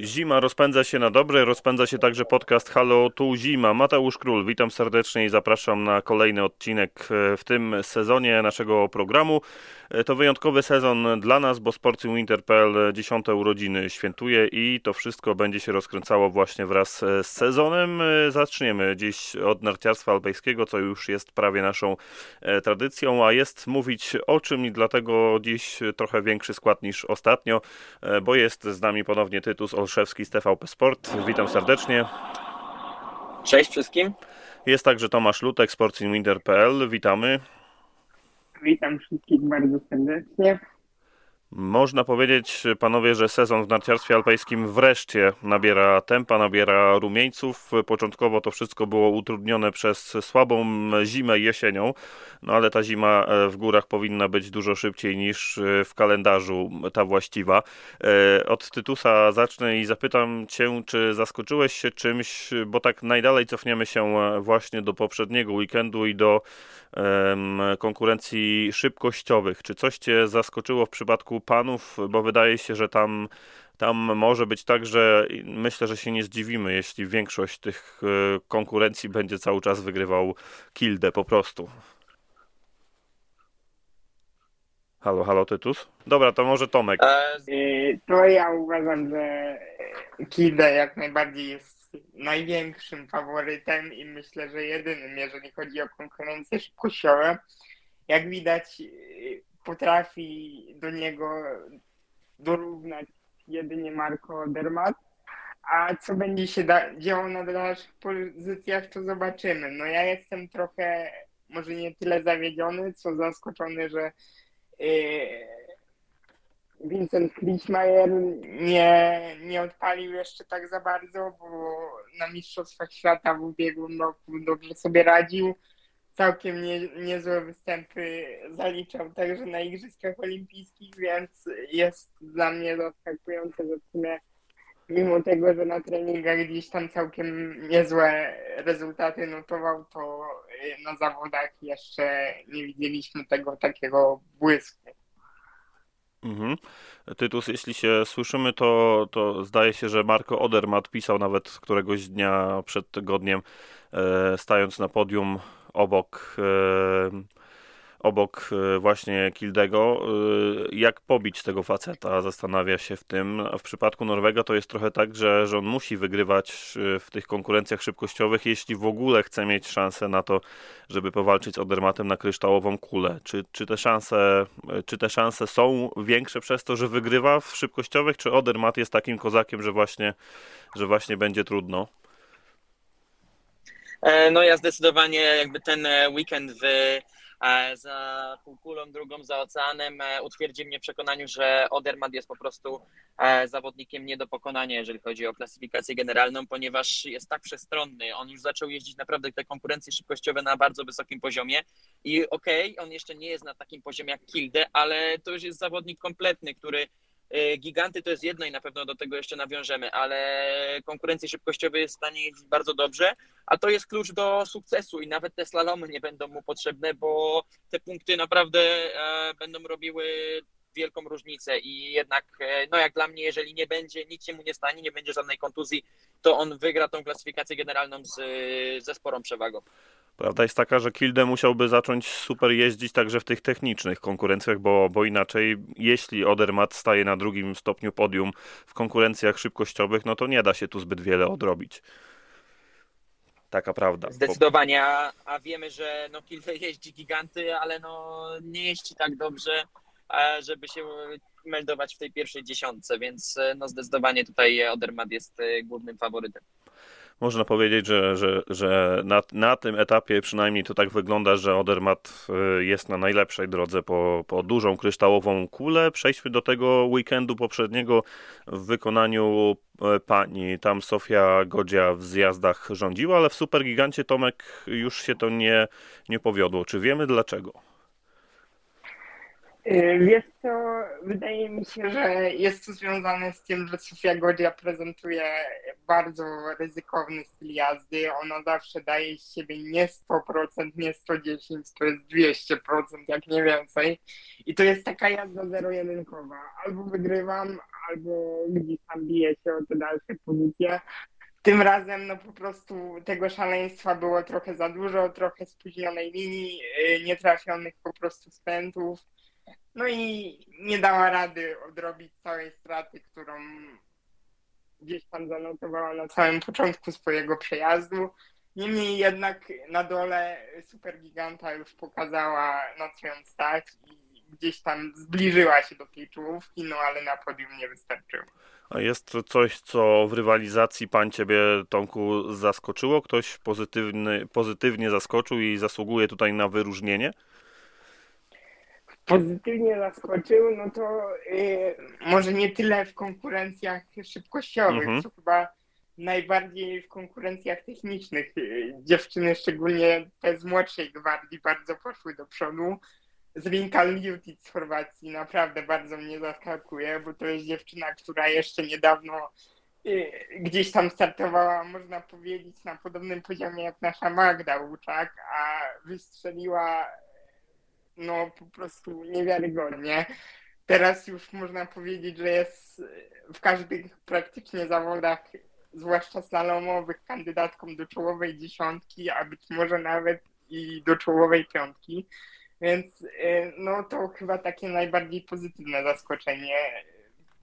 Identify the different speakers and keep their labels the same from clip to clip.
Speaker 1: Zima rozpędza się na dobre, rozpędza się także podcast Halo Tu Zima. Mateusz Król, witam serdecznie i zapraszam na kolejny odcinek e, w tym sezonie naszego programu. E, to wyjątkowy sezon dla nas, bo Sporty Winter.pl dziesiąte urodziny świętuje i to wszystko będzie się rozkręcało właśnie wraz z sezonem. E, zaczniemy dziś od narciarstwa alpejskiego, co już jest prawie naszą tradycją, a jest mówić o czym i dlatego dziś trochę większy skład niż ostatnio, bo jest z nami ponownie Tytus z TVP Sport. Witam serdecznie.
Speaker 2: Cześć wszystkim.
Speaker 1: Jest także Tomasz Lutek, sportsinwinter.pl. Witamy.
Speaker 3: Witam wszystkich bardzo serdecznie.
Speaker 1: Można powiedzieć, panowie, że sezon w narciarstwie alpejskim wreszcie nabiera tempa, nabiera rumieńców. Początkowo to wszystko było utrudnione przez słabą zimę jesienią, no ale ta zima e, w górach powinna być dużo szybciej niż e, w kalendarzu ta właściwa. E, od Tytusa zacznę i zapytam cię, czy zaskoczyłeś się czymś, bo tak najdalej cofniemy się właśnie do poprzedniego weekendu i do konkurencji szybkościowych. Czy coś cię zaskoczyło w przypadku panów, bo wydaje się, że tam tam może być tak, że myślę, że się nie zdziwimy, jeśli większość tych e, konkurencji będzie cały czas wygrywał Kildę po prostu. Halo, halo, Tytus? Dobra, to może Tomek. E,
Speaker 3: to ja uważam, że Kilda jak najbardziej jest największym faworytem i myślę, że jedynym, jeżeli chodzi o konkurencję szybkościową. Jak widać, potrafi do niego dorównać jedynie Marco Dermat. A co będzie się działo na dalszych pozycjach, to zobaczymy. No ja jestem trochę, może nie tyle zawiedziony, co zaskoczony, że yy, Vincent Kliczmajer nie, nie odpalił jeszcze tak za bardzo, bo na Mistrzostwach Świata w ubiegłym roku dobrze sobie radził całkiem nie, niezłe występy zaliczał także na Igrzyskach Olimpijskich, więc jest dla mnie zaskakujące, że w sumie mimo tego, że na treningach gdzieś tam całkiem niezłe rezultaty notował, to na zawodach jeszcze nie widzieliśmy tego takiego błysku.
Speaker 1: Mhm. Tytus, jeśli się słyszymy, to, to zdaje się, że Marco Odermatt pisał nawet któregoś dnia przed tygodniem, e, stając na podium obok e, obok e, właśnie Kildego. E, jak pobić tego faceta? Zastanawia się w tym. W przypadku Norwega to jest trochę tak, że, że on musi wygrywać w tych konkurencjach szybkościowych, jeśli w ogóle chce mieć szansę na to, żeby powalczyć z Odermatem na kryształową kulę. Czy, czy, te szanse, czy te szanse są większe przez to, że wygrywa w szybkościowych, czy Odermat jest takim kozakiem, że właśnie, że właśnie będzie trudno?
Speaker 2: E, no ja zdecydowanie jakby ten e, weekend w, e, za półkulą, drugą za oceanem utwierdzi mnie w przekonaniu, że Odermatt jest po prostu zawodnikiem nie do pokonania, jeżeli chodzi o klasyfikację generalną, ponieważ jest tak przestronny. On już zaczął jeździć naprawdę te konkurencje szybkościowe na bardzo wysokim poziomie i okej, okay, on jeszcze nie jest na takim poziomie jak Kilde, ale to już jest zawodnik kompletny, który giganty to jest jedno i na pewno do tego jeszcze nawiążemy, ale konkurencji szybkościowej jest w stanie jeździć bardzo dobrze, a to jest klucz do sukcesu i nawet te slalomy nie będą mu potrzebne, bo te punkty naprawdę e, będą robiły wielką różnicę i jednak, e, no jak dla mnie, jeżeli nie będzie, nic się mu nie stanie, nie będzie żadnej kontuzji, to on wygra tą klasyfikację generalną z, ze sporą przewagą.
Speaker 1: Prawda jest taka, że Kilde musiałby zacząć super jeździć także w tych technicznych konkurencjach, bo, bo inaczej, jeśli Odermatt staje na drugim stopniu podium w konkurencjach szybkościowych, no to nie da się tu zbyt wiele odrobić. Taka prawda.
Speaker 2: Zdecydowanie, a, wiemy, że no Kilde jeździ giganty, ale no nie jeździ tak dobrze, żeby się meldować w tej pierwszej dziesiątce, więc no zdecydowanie tutaj Odermatt jest e, głównym faworytem
Speaker 1: można powiedzieć, że, że, że na, na tym etapie przynajmniej to tak wygląda, że Odermatt y, jest na najlepszej drodze po, po dużą kryształową kulę. Przejdźmy do tego weekendu poprzedniego w wykonaniu e, pani. Tam Sofia Godzia w zjazdach rządziła, ale w Supergigancie Tomek już się to nie, nie powiodło. Czy wiemy dlaczego?
Speaker 3: Y, wiesz co, wydaje mi się, że jest to związane z tym, że Sofia Godzia prezentuje bardzo ryzykowny styl jazdy. Ona zawsze daje z siebie nie 100%, nie 110%, to jest 200%, jak nie więcej. I to jest taka jazda zero-jedynkowa. Albo wygrywam, albo gdzieś tam bije się o te dalsze pozycje. Tym razem no po prostu tego szaleństwa było trochę za dużo, trochę spóźnionej linii, y, nietrafionych po prostu spętów. No i nie dała rady odrobić całej straty, którą gdzieś tam zanotowała na samym początku swojego przejazdu. Niemniej jednak na dole Supergiganta już pokazała na co ją stać i gdzieś tam zbliżyła się do tej czołówki, no ale na podium nie wystarczyło.
Speaker 1: A jest coś, co w rywalizacji pan ciebie, Tomku, zaskoczyło? Ktoś pozytywny, pozytywnie zaskoczył i zasługuje tutaj na wyróżnienie?
Speaker 3: Pozytywnie zaskoczył, no to yy, może nie tyle w konkurencjach szybkościowych,
Speaker 1: Mhm.
Speaker 3: co chyba najbardziej w konkurencjach technicznych. Yy, Dziewczyny, szczególnie te z młodszej gwardii, bardzo poszły do przodu. Zrinka Ljutic z Chorwacji naprawdę bardzo mnie zaskakuje, bo to jest dziewczyna, która jeszcze niedawno y, gdzieś tam startowała, można powiedzieć, na podobnym poziomie jak nasza Magda Łuczak, a wystrzeliła no po prostu niewiarygodnie. Teraz już można powiedzieć, że jest w każdych praktycznie zawodach, zwłaszcza slalomowych, kandydatką do czołowej dziesiątki, a być może nawet i do czołowej piątki. Więc y, no to chyba takie najbardziej pozytywne zaskoczenie.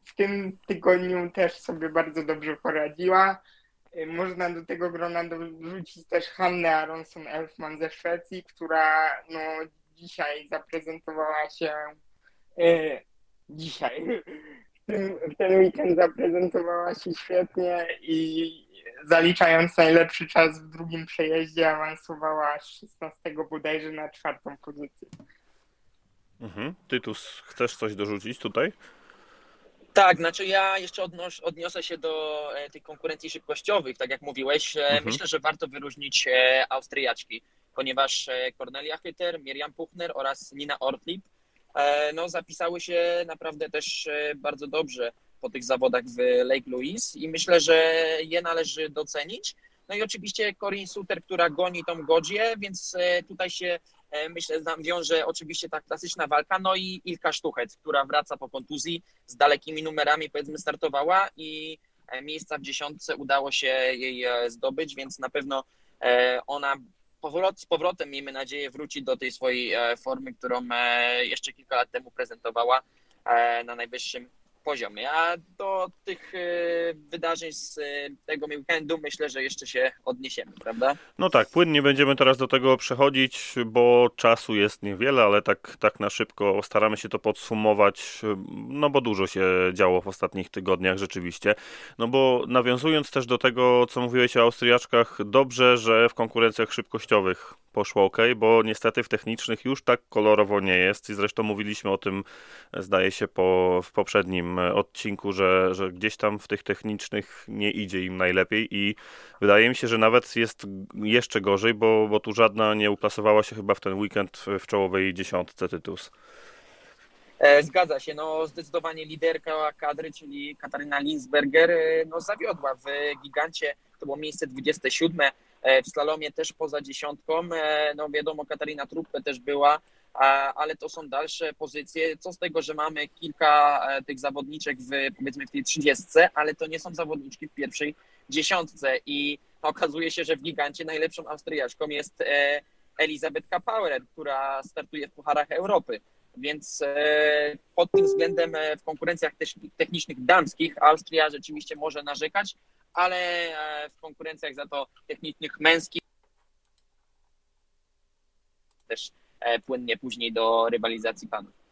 Speaker 3: W tym tygodniu też sobie bardzo dobrze poradziła. Y, Można do tego grona dorzucić też Hannę Aronson Elfman ze Szwecji, która no, dzisiaj zaprezentowała się y, dzisiaj. W ten, w ten weekend zaprezentowała się świetnie i zaliczając najlepszy czas w drugim przejeździe awansowała z 16 bodajże na czwartą pozycję.
Speaker 1: Mhm. Tytus, chcesz coś dorzucić tutaj?
Speaker 2: Tak, znaczy ja jeszcze odnos- odniosę się do e, tych konkurencji szybkościowych, tak jak mówiłeś. E,
Speaker 1: Mhm.
Speaker 2: Myślę, że warto wyróżnić e, Austriaczki, ponieważ e, Cornelia Hytter, Miriam Puchner oraz Nina Ortlip e, no, zapisały się naprawdę też e, bardzo dobrze po tych zawodach w Lake Louise i myślę, że je należy docenić. No i oczywiście Corinne Suter, która goni tą godzie, więc tutaj się myślę, nam wiąże oczywiście ta klasyczna walka, no i Ilka Sztuchec, która wraca po kontuzji, z dalekimi numerami powiedzmy startowała i miejsca w dziesiątce udało się jej zdobyć, więc na pewno ona z powrotem, miejmy nadzieję, wróci do tej swojej e, formy, którą e, jeszcze kilka lat temu prezentowała e, na najwyższym poziomie. A do tych e, wydarzeń z e, tego weekendu myślę, że jeszcze się odniesiemy, prawda?
Speaker 1: No tak, płynnie będziemy teraz do tego przechodzić, bo czasu jest niewiele, ale tak, tak na szybko staramy się to podsumować, no bo dużo się działo w ostatnich tygodniach rzeczywiście. No bo nawiązując też do tego, co mówiłeś o Austriaczkach, dobrze, że w konkurencjach szybkościowych poszło ok, bo niestety w technicznych już tak kolorowo nie jest i zresztą mówiliśmy o tym, zdaje się, po, w poprzednim odcinku, że, że gdzieś tam w tych technicznych nie idzie im najlepiej i wydaje mi się, że nawet jest jeszcze gorzej, bo, bo tu żadna nie uplasowała się chyba w ten weekend w czołowej dziesiątce Tytus.
Speaker 2: E, Zgadza się, no zdecydowanie liderka kadry, czyli Kataryna Linsberger, e, no zawiodła w gigancie, to było miejsce 27, e, w slalomie też poza dziesiątką, e, no wiadomo Katarina Truppe też była, ale to są dalsze pozycje, co z tego, że mamy kilka e, tych zawodniczek w, powiedzmy w tej trzydziestce, ale to nie są zawodniczki w pierwszej dziesiątce i okazuje się, że w gigancie najlepszą Austriaczką jest e, Elizabeth Kapauer, która startuje w Pucharach Europy. Więc e, pod tym względem w konkurencjach technicznych damskich Austria rzeczywiście może narzekać, ale w konkurencjach za to technicznych męskich też płynnie później do rywalizacji panów.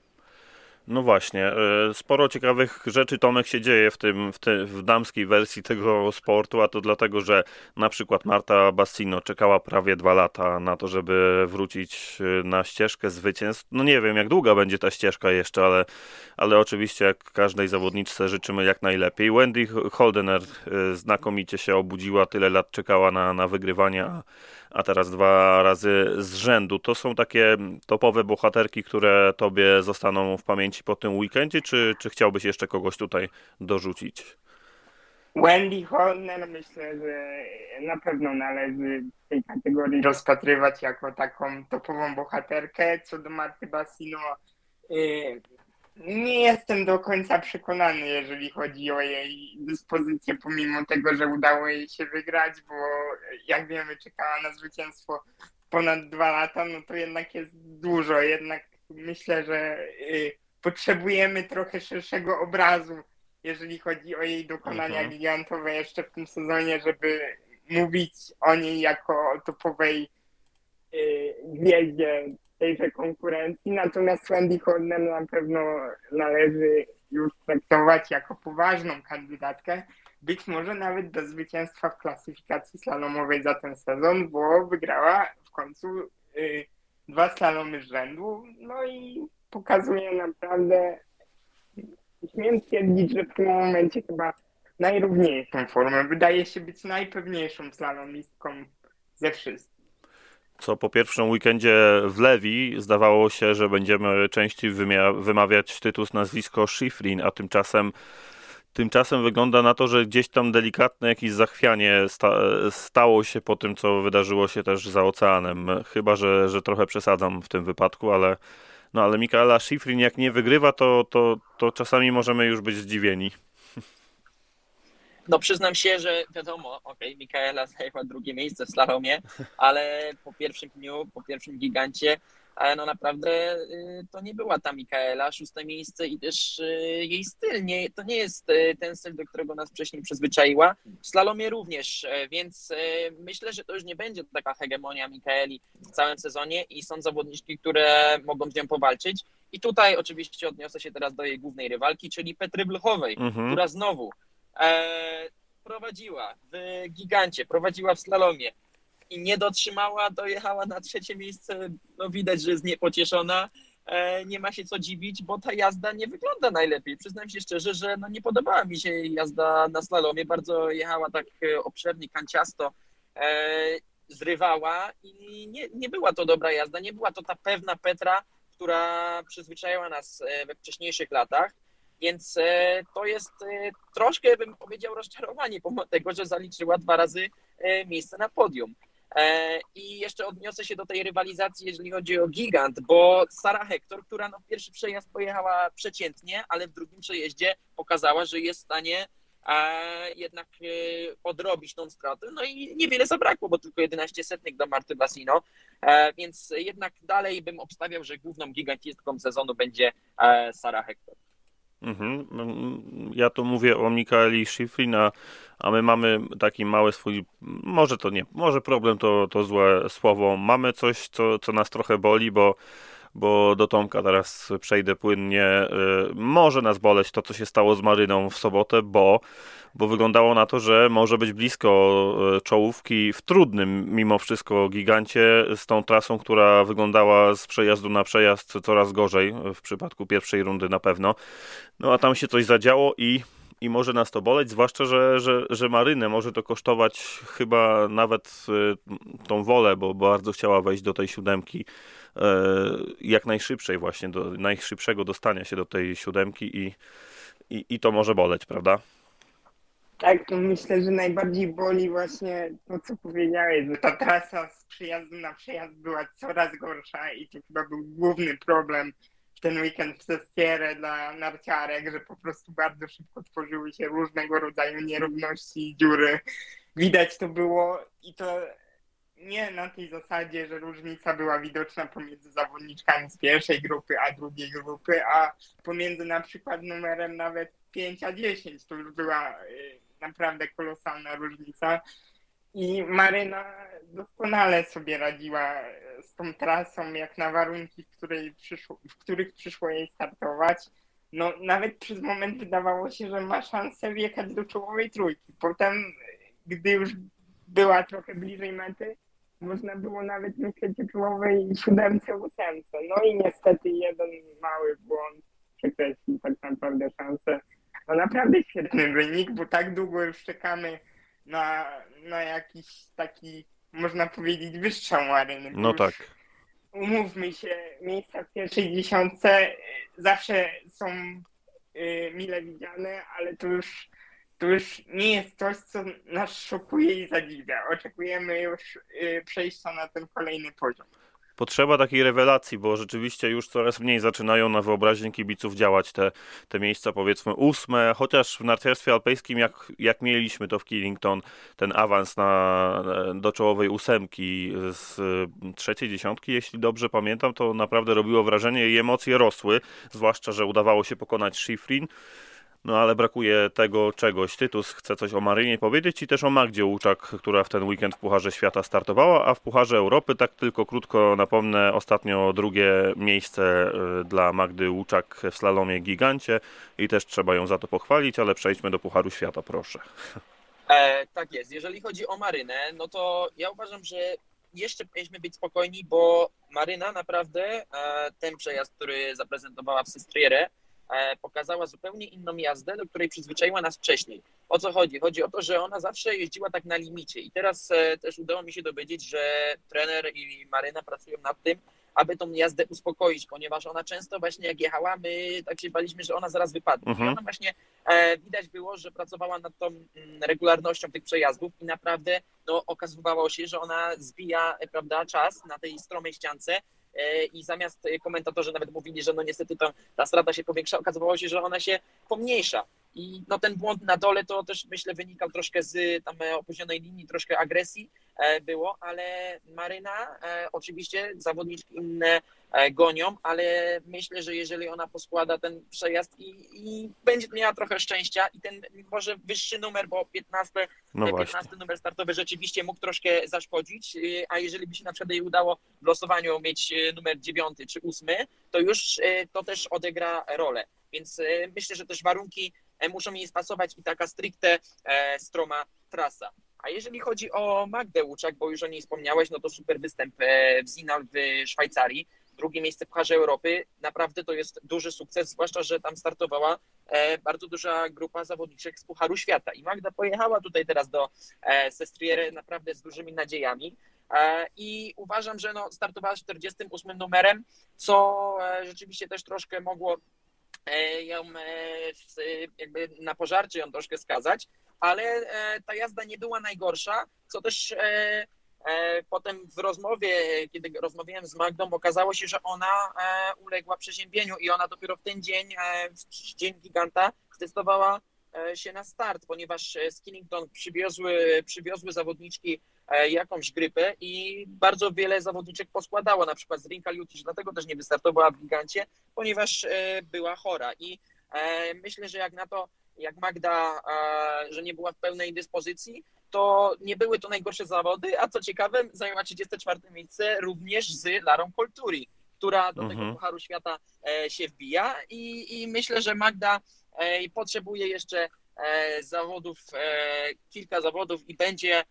Speaker 1: No właśnie, e, sporo ciekawych rzeczy Tomek się dzieje w tym, w, te, w damskiej wersji tego sportu, a to dlatego, że na przykład Marta Bassino czekała prawie dwa lata na to, żeby wrócić e, na ścieżkę zwycięstw. No nie wiem, jak długa będzie ta ścieżka jeszcze, ale, ale oczywiście jak każdej zawodniczce życzymy jak najlepiej. Wendy Holdener e, znakomicie się obudziła, tyle lat czekała na, na a, teraz dwa razy z rzędu. To są takie topowe bohaterki, które tobie zostaną w pamięci po tym weekendzie, czy, czy chciałbyś jeszcze kogoś tutaj dorzucić?
Speaker 3: Wendy Horner myślę, że na pewno należy w tej kategorii rozpatrywać jako taką topową bohaterkę. Co do Marty Bassino, y, nie jestem do końca przekonany, jeżeli chodzi o jej dyspozycję, pomimo tego, że udało jej się wygrać, bo jak wiemy, czekała na zwycięstwo ponad dwa lata, no to jednak jest dużo. Jednak myślę, że y, potrzebujemy trochę szerszego obrazu, jeżeli chodzi o jej dokonania mhm. gigantowe jeszcze w tym sezonie, żeby mówić o niej jako o topowej y, gwieździe tejże konkurencji. Natomiast Wendy Horner na pewno należy już traktować jako poważną kandydatkę, być może nawet do zwycięstwa w klasyfikacji slalomowej za ten sezon, bo wygrała w końcu y, dwa slalomy z rzędu, no i pokazuje naprawdę, śmiem twierdzić, że w tym momencie chyba najrówniejszą formę. Wydaje się być najpewniejszą slalomistką ze wszystkich.
Speaker 1: Co po pierwszym weekendzie w Lewi zdawało się, że będziemy częściej wymawiać tytuł z nazwisko Schifrin, a tymczasem Tymczasem wygląda na to, że gdzieś tam delikatne jakieś zachwianie sta stało się po tym, co wydarzyło się też za oceanem. Chyba, że, że trochę przesadzam w tym wypadku, ale, no, ale Mikaela Schifrin jak nie wygrywa, to, to, to czasami możemy już być zdziwieni.
Speaker 2: No przyznam się, że wiadomo, okej, okay, Mikaela zajęła drugie miejsce w slalomie, ale po pierwszym dniu, po pierwszym gigancie ale no naprawdę y, to nie była ta Mikaela, szóste miejsce i też y, jej styl, nie, to nie jest y, ten styl, do którego nas wcześniej przyzwyczaiła. W slalomie również, więc myślę, że to już nie będzie taka hegemonia Mikaeli w całym sezonie i są zawodniczki, które mogą z nią powalczyć. I tutaj oczywiście odniosę się teraz do jej głównej rywalki, czyli Petry Bluchowej, mhm. która znowu prowadziła w gigancie, prowadziła w slalomie, i nie dotrzymała, dojechała na trzecie miejsce. No widać, że jest niepocieszona. E, nie ma się co dziwić, bo ta jazda nie wygląda najlepiej. Przyznam się szczerze, że no nie podobała mi się jazda na slalomie. Bardzo jechała tak e, obszernie, kanciasto, e, zrywała i nie, nie była to dobra jazda. Nie była to ta pewna Petra, która przyzwyczaiła nas we wcześniejszych latach. Więc to jest troszkę, bym powiedział, rozczarowanie, pomimo tego, że zaliczyła dwa razy miejsce na podium. E, I jeszcze odniosę się do tej rywalizacji, jeżeli chodzi o gigant, bo Sara Hector, która no pierwszy przejazd pojechała przeciętnie, ale w drugim przejeździe pokazała, że jest w stanie e, jednak e, odrobić tą stratę. No i niewiele zabrakło, bo tylko 11 setnych do Marty Bassino, więc jednak dalej bym obstawiał, że główną gigantistką sezonu będzie Sara Hector.
Speaker 1: Mhm. Ja tu mówię o Mikaeli Schifrin, a, a my mamy taki mały swój, może to nie, może problem to, to złe słowo, mamy coś, co, co nas trochę boli, bo bo do Tomka teraz przejdę płynnie. Y, może nas boleć to, co się stało z Maryną w sobotę, bo, bo wyglądało na to, że może być blisko y, czołówki w trudnym mimo wszystko gigancie z tą trasą, która wyglądała z przejazdu na przejazd coraz gorzej w przypadku pierwszej rundy na pewno. No a tam się coś zadziało i i może nas to boleć, zwłaszcza, że, że, że Marynę może to kosztować chyba nawet y, tą wolę, bo bardzo chciała wejść do tej siódemki E, jak najszybszej właśnie, do najszybszego dostania się do tej siódemki i, i, i to może boleć, prawda?
Speaker 3: Tak, to myślę, że najbardziej boli właśnie to, co powiedziałeś, że ta trasa z przyjazdu na przejazd była coraz gorsza i to chyba był główny problem ten weekend w Sestierę dla narciarek, że po prostu bardzo szybko tworzyły się różnego rodzaju nierówności i dziury. Widać to było i to nie na tej zasadzie, że różnica była widoczna pomiędzy zawodniczkami z pierwszej grupy a drugiej grupy, a pomiędzy na przykład numerem nawet 5 a 10 to już była y, naprawdę kolosalna różnica. I Maryna doskonale sobie radziła tą trasą, jak na warunki, w, której przyszło, w których przyszło jej startować. No, nawet przez moment wydawało się, że ma szansę wjechać do czołowej trójki. Potem, gdy już była trochę bliżej mety, można było nawet myśleć o czołowej siódemce, ósemce. No i niestety jeden mały błąd przekreślił tak naprawdę szansę. No naprawdę świetny wynik, bo tak długo już czekamy na, na jakiś taki, można powiedzieć, wystrzał Maryny.
Speaker 1: No tak.
Speaker 3: Umówmy się, miejsca w pierwszej dziesiątce zawsze są y, mile widziane, ale to już to już nie jest coś, co nas szokuje i zadziwia. Oczekujemy już y, przejścia na ten kolejny poziom.
Speaker 1: Potrzeba takiej rewelacji, bo rzeczywiście już coraz mniej zaczynają na wyobraźnię kibiców działać te, te miejsca powiedzmy ósme, chociaż w narciarstwie alpejskim jak, jak mieliśmy to w Killington, ten awans na, do czołowej ósemki z trzeciej dziesiątki, jeśli dobrze pamiętam, to naprawdę robiło wrażenie i emocje rosły, zwłaszcza, że udawało się pokonać Schifrin. No ale brakuje tego czegoś. Tytus chce coś o Marynie powiedzieć i też o Magdzie Łuczak, która w ten weekend w Pucharze Świata startowała, a w Pucharze Europy, tak tylko krótko napomnę, ostatnio drugie miejsce y, dla Magdy Łuczak w slalomie gigancie i też trzeba ją za to pochwalić, ale przejdźmy do Pucharu Świata, proszę.
Speaker 2: E, tak jest. Jeżeli chodzi o Marynę, no to ja uważam, że jeszcze powinniśmy być spokojni, bo Maryna naprawdę e, ten przejazd, który zaprezentowała w Sestrierę, E, pokazała zupełnie inną jazdę, do której przyzwyczaiła nas wcześniej. O co chodzi? Chodzi o to, że ona zawsze jeździła tak na limicie i teraz e, też udało mi się dowiedzieć, że trener i Maryna pracują nad tym, aby tą jazdę uspokoić, ponieważ ona często właśnie jak jechała, my tak się baliśmy, że ona zaraz wypadnie. Mhm. I ona właśnie e, widać było, że pracowała nad tą mm, regularnością tych przejazdów i naprawdę no, okazywało się, że ona zbija prawda, czas na tej stromej ściance E, i zamiast komentatorzy nawet mówili, że no niestety to, ta strata się powiększa, okazywało się, że ona się pomniejsza. I no ten błąd na dole to też myślę wynikał troszkę z tam e, opóźnionej linii, troszkę agresji e, było, ale Maryna oczywiście zawodniczki inne gonią, ale myślę, że jeżeli ona poskłada ten przejazd i, i będzie miała trochę szczęścia i ten może wyższy numer, bo 15, no 15 numer startowy rzeczywiście mógł troszkę zaszkodzić, a jeżeli by się na przykład jej udało w losowaniu mieć numer 9 czy 8, to już to też odegra rolę. Więc myślę, że też warunki E, muszą jej spasować i taka stricte e, stroma trasa. A jeżeli chodzi o Magdę Łuczak, bo już o niej wspomniałeś, no to super występ e, w Zinal w Szwajcarii. Drugie miejsce Pucharze Europy. Naprawdę to jest duży sukces, zwłaszcza, że tam startowała bardzo duża grupa zawodniczek z Pucharu Świata. I Magda pojechała tutaj teraz do Sestriery naprawdę z dużymi nadziejami. I uważam, że no, startowała 48 numerem, co rzeczywiście też troszkę mogło E, ją e, jakby na pożarcie ją troszkę skazać, ale e, ta jazda nie była najgorsza, co też potem w rozmowie, kiedy rozmawiałem z Magdą, okazało się, że ona uległa przeziębieniu i ona dopiero w ten dzień, w dzień giganta, zdecydowała się na start, ponieważ Skinnington przywiozły, przywiozły zawodniczki E, jakąś grypę i bardzo wiele zawodniczek poskładało, na przykład z Rinka Lutisz, dlatego też nie wystartowała w gigancie, ponieważ e, była chora i e, myślę, że jak na to, jak Magda, że nie była w pełnej dyspozycji, to nie były to najgorsze zawody, a co ciekawe, zajęła 34 miejsce również z Larą Kolturi, która do mhm. tego Pucharu Świata się wbija i, i myślę, że Magda potrzebuje jeszcze zawodów, kilka zawodów i będzie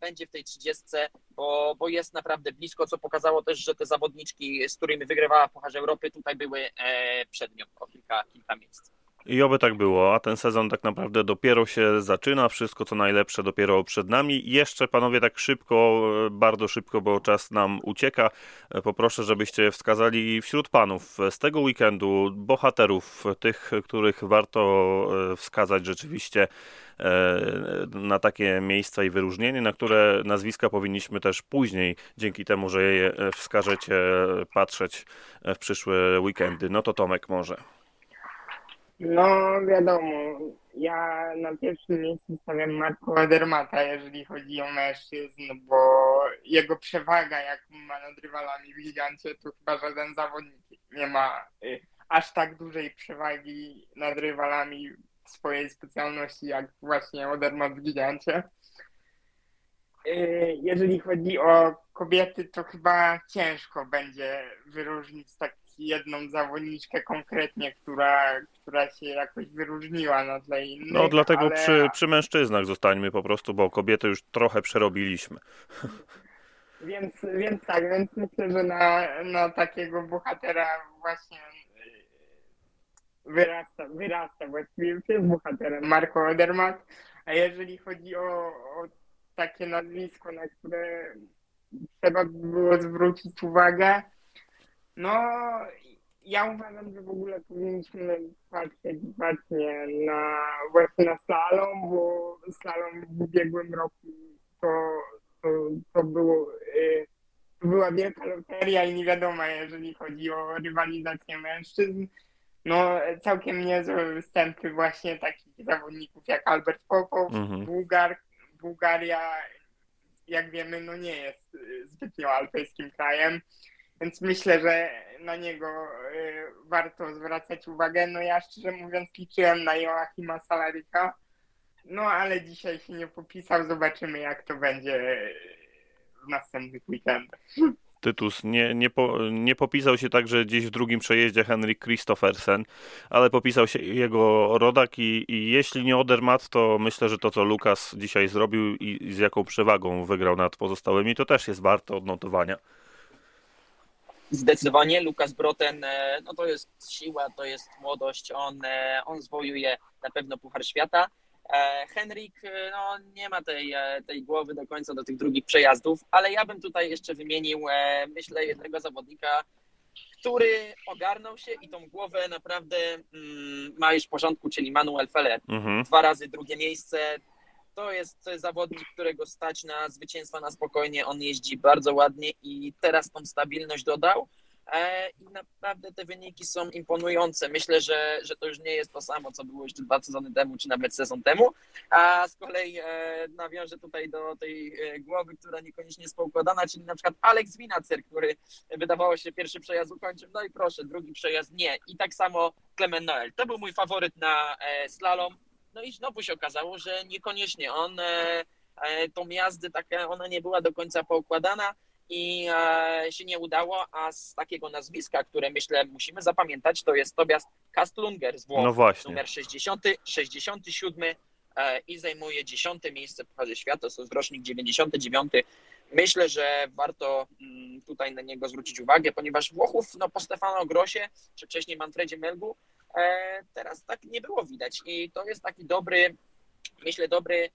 Speaker 2: będzie w tej 30, bo, bo jest naprawdę blisko, co pokazało też, że te zawodniczki, z którymi wygrywała Pucharz Europy, tutaj były e, przed nią o kilka, kilka miejsc.
Speaker 1: I oby tak było, a ten sezon tak naprawdę dopiero się zaczyna, wszystko co najlepsze dopiero przed nami. Jeszcze panowie tak szybko, bardzo szybko, bo czas nam ucieka, poproszę, żebyście wskazali wśród panów z tego weekendu bohaterów, tych, których warto e, wskazać rzeczywiście e, na takie miejsca i wyróżnienie, na które nazwiska powinniśmy też później, dzięki temu, że je wskażecie, patrzeć w przyszłe weekendy. No to Tomek może.
Speaker 3: No wiadomo, ja na pierwszym miejscu stawiam Marco Edermata, jeżeli chodzi o mężczyzn, bo jego przewaga, jak ma nad rywalami w gigancie, to chyba żaden zawodnik nie ma y, aż tak dużej przewagi nad rywalami w swojej specjalności, jak właśnie Odermat w gigancie. Y, jeżeli chodzi o kobiety, to chyba ciężko będzie wyróżnić tak jedną zawodniczkę konkretnie, która, która się jakoś wyróżniła na tle innych.
Speaker 1: No dlatego ale... przy, przy mężczyznach zostańmy po prostu, bo kobiety już trochę przerobiliśmy.
Speaker 3: Więc, więc tak, więc myślę, że na, na takiego bohatera właśnie y, wyrasta, wyrasta właściwie jest bohaterem Marco Odermatt, a jeżeli chodzi o, o takie nazwisko, na które trzeba było zwrócić uwagę, no, ja uważam, że w ogóle powinniśmy patrzeć właśnie na właśnie na slalom, bo slalom w ubiegłym roku to, to, to było y, była wielka loteria i nie wiadomo, jeżeli chodzi o rywalizację mężczyzn. No, całkiem niezłe występy właśnie takich zawodników jak Albert Popow, mhm. Bułgar, Bułgaria, jak wiemy, no nie jest zbytnio alpejskim krajem, więc myślę, że na niego y, warto zwracać uwagę. No ja szczerze mówiąc liczyłem na Joachima Salaryka, no ale dzisiaj się nie popisał, zobaczymy jak to będzie w następnych weekendach.
Speaker 1: Tytus nie, nie, po, nie popisał się także gdzieś w drugim przejeździe Henrik Christoffersen, ale popisał się jego rodak i, i jeśli nie Odermatt, to myślę, że to co Lukas dzisiaj zrobił i, i z jaką przewagą wygrał nad pozostałymi, to też jest warte odnotowania.
Speaker 2: Zdecydowanie Lukas Broten, e, no to jest siła, to jest młodość, on, e, on zwojuje na pewno Puchar Świata. E, Henrik no, nie ma tej, tej głowy do końca do tych drugich przejazdów, ale ja bym tutaj jeszcze wymienił, myślę, jednego zawodnika, który ogarnął się i tą głowę naprawdę mm, ma już w porządku, czyli Manuel Feller. Mhm. Dwa razy drugie miejsce. To jest zawodnik, którego stać na zwycięstwa na spokojnie. On jeździ bardzo ładnie i teraz tą stabilność dodał. E, i naprawdę te wyniki są imponujące. Myślę, że, że to już nie jest to samo, co było jeszcze dwa sezony temu, czy nawet sezon temu, a z kolei e, nawiążę tutaj do tej e, głowy, która niekoniecznie jest poukładana, czyli na przykład Alex Winacer, który wydawało się pierwszy przejazd ukończył, no i proszę, drugi przejazd nie. I tak samo Clement Noel. To był mój faworyt na slalom, no i znowu się okazało, że niekoniecznie on tą jazdę taka, ona nie była do końca poukładana, i e, się nie udało, a z takiego nazwiska, które myślę musimy zapamiętać, to jest Tobias Kastlunger z Włoch, no właśnie. numer 60, 67 e, i zajmuje 10 miejsce w Pucharze Świata, to jest rocznik 99. Myślę, że warto mm, tutaj na niego zwrócić uwagę, ponieważ Włochów no, po Stefano Grosie, czy wcześniej Manfredzie Melgu, e, teraz tak nie było widać i to jest taki dobry, myślę, dobry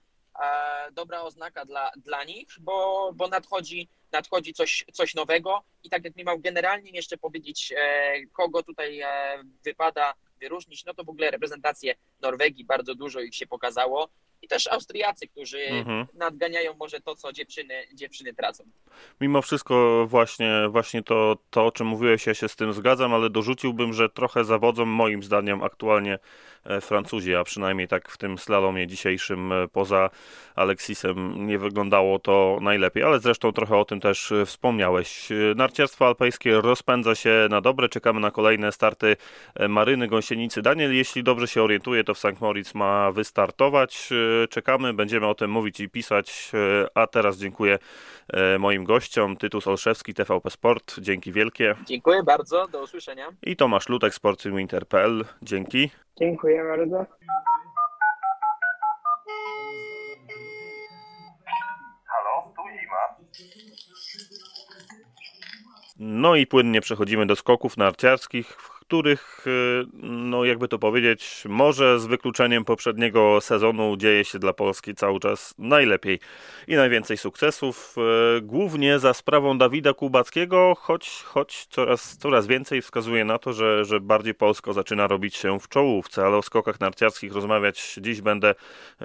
Speaker 2: dobra oznaka dla, dla nich, bo, bo nadchodzi, nadchodzi coś, coś nowego i tak jak miał generalnie jeszcze powiedzieć, e, kogo tutaj e, wypada wyróżnić, no to w ogóle reprezentację Norwegii bardzo dużo ich się pokazało i też Austriacy, którzy mhm. nadganiają może to, co dziewczyny, dziewczyny tracą.
Speaker 1: Mimo wszystko właśnie, właśnie to, to, o czym mówiłeś, ja się z tym zgadzam, ale dorzuciłbym, że trochę zawodzą moim zdaniem aktualnie Francuzi, a przynajmniej tak w tym slalomie dzisiejszym e, poza Alexisem nie wyglądało to najlepiej, ale zresztą trochę o tym też e, wspomniałeś. Narciarstwo alpejskie rozpędza się na dobre, czekamy na kolejne starty Maryny Gąsienicy. Daniel, jeśli dobrze się orientuje, to w St. Moritz ma wystartować czekamy, będziemy o tym mówić i pisać, e, a teraz dziękuję e, moim gościom, Tytus Olszewski, TVP Sport, dzięki wielkie.
Speaker 2: Dziękuję bardzo, do usłyszenia.
Speaker 1: I Tomasz Lutek, sportwinter.pl, dzięki.
Speaker 3: Dziękuję bardzo.
Speaker 1: Halo, tu zima. No i płynnie przechodzimy do skoków narciarskich, których, y, no jakby to powiedzieć, może z wykluczeniem poprzedniego sezonu dzieje się dla Polski cały czas najlepiej i najwięcej sukcesów, y, głównie za sprawą Dawida Kubackiego, choć, choć coraz, coraz więcej wskazuje na to, że, że bardziej Polsko zaczyna robić się w czołówce, ale o skokach narciarskich rozmawiać dziś będę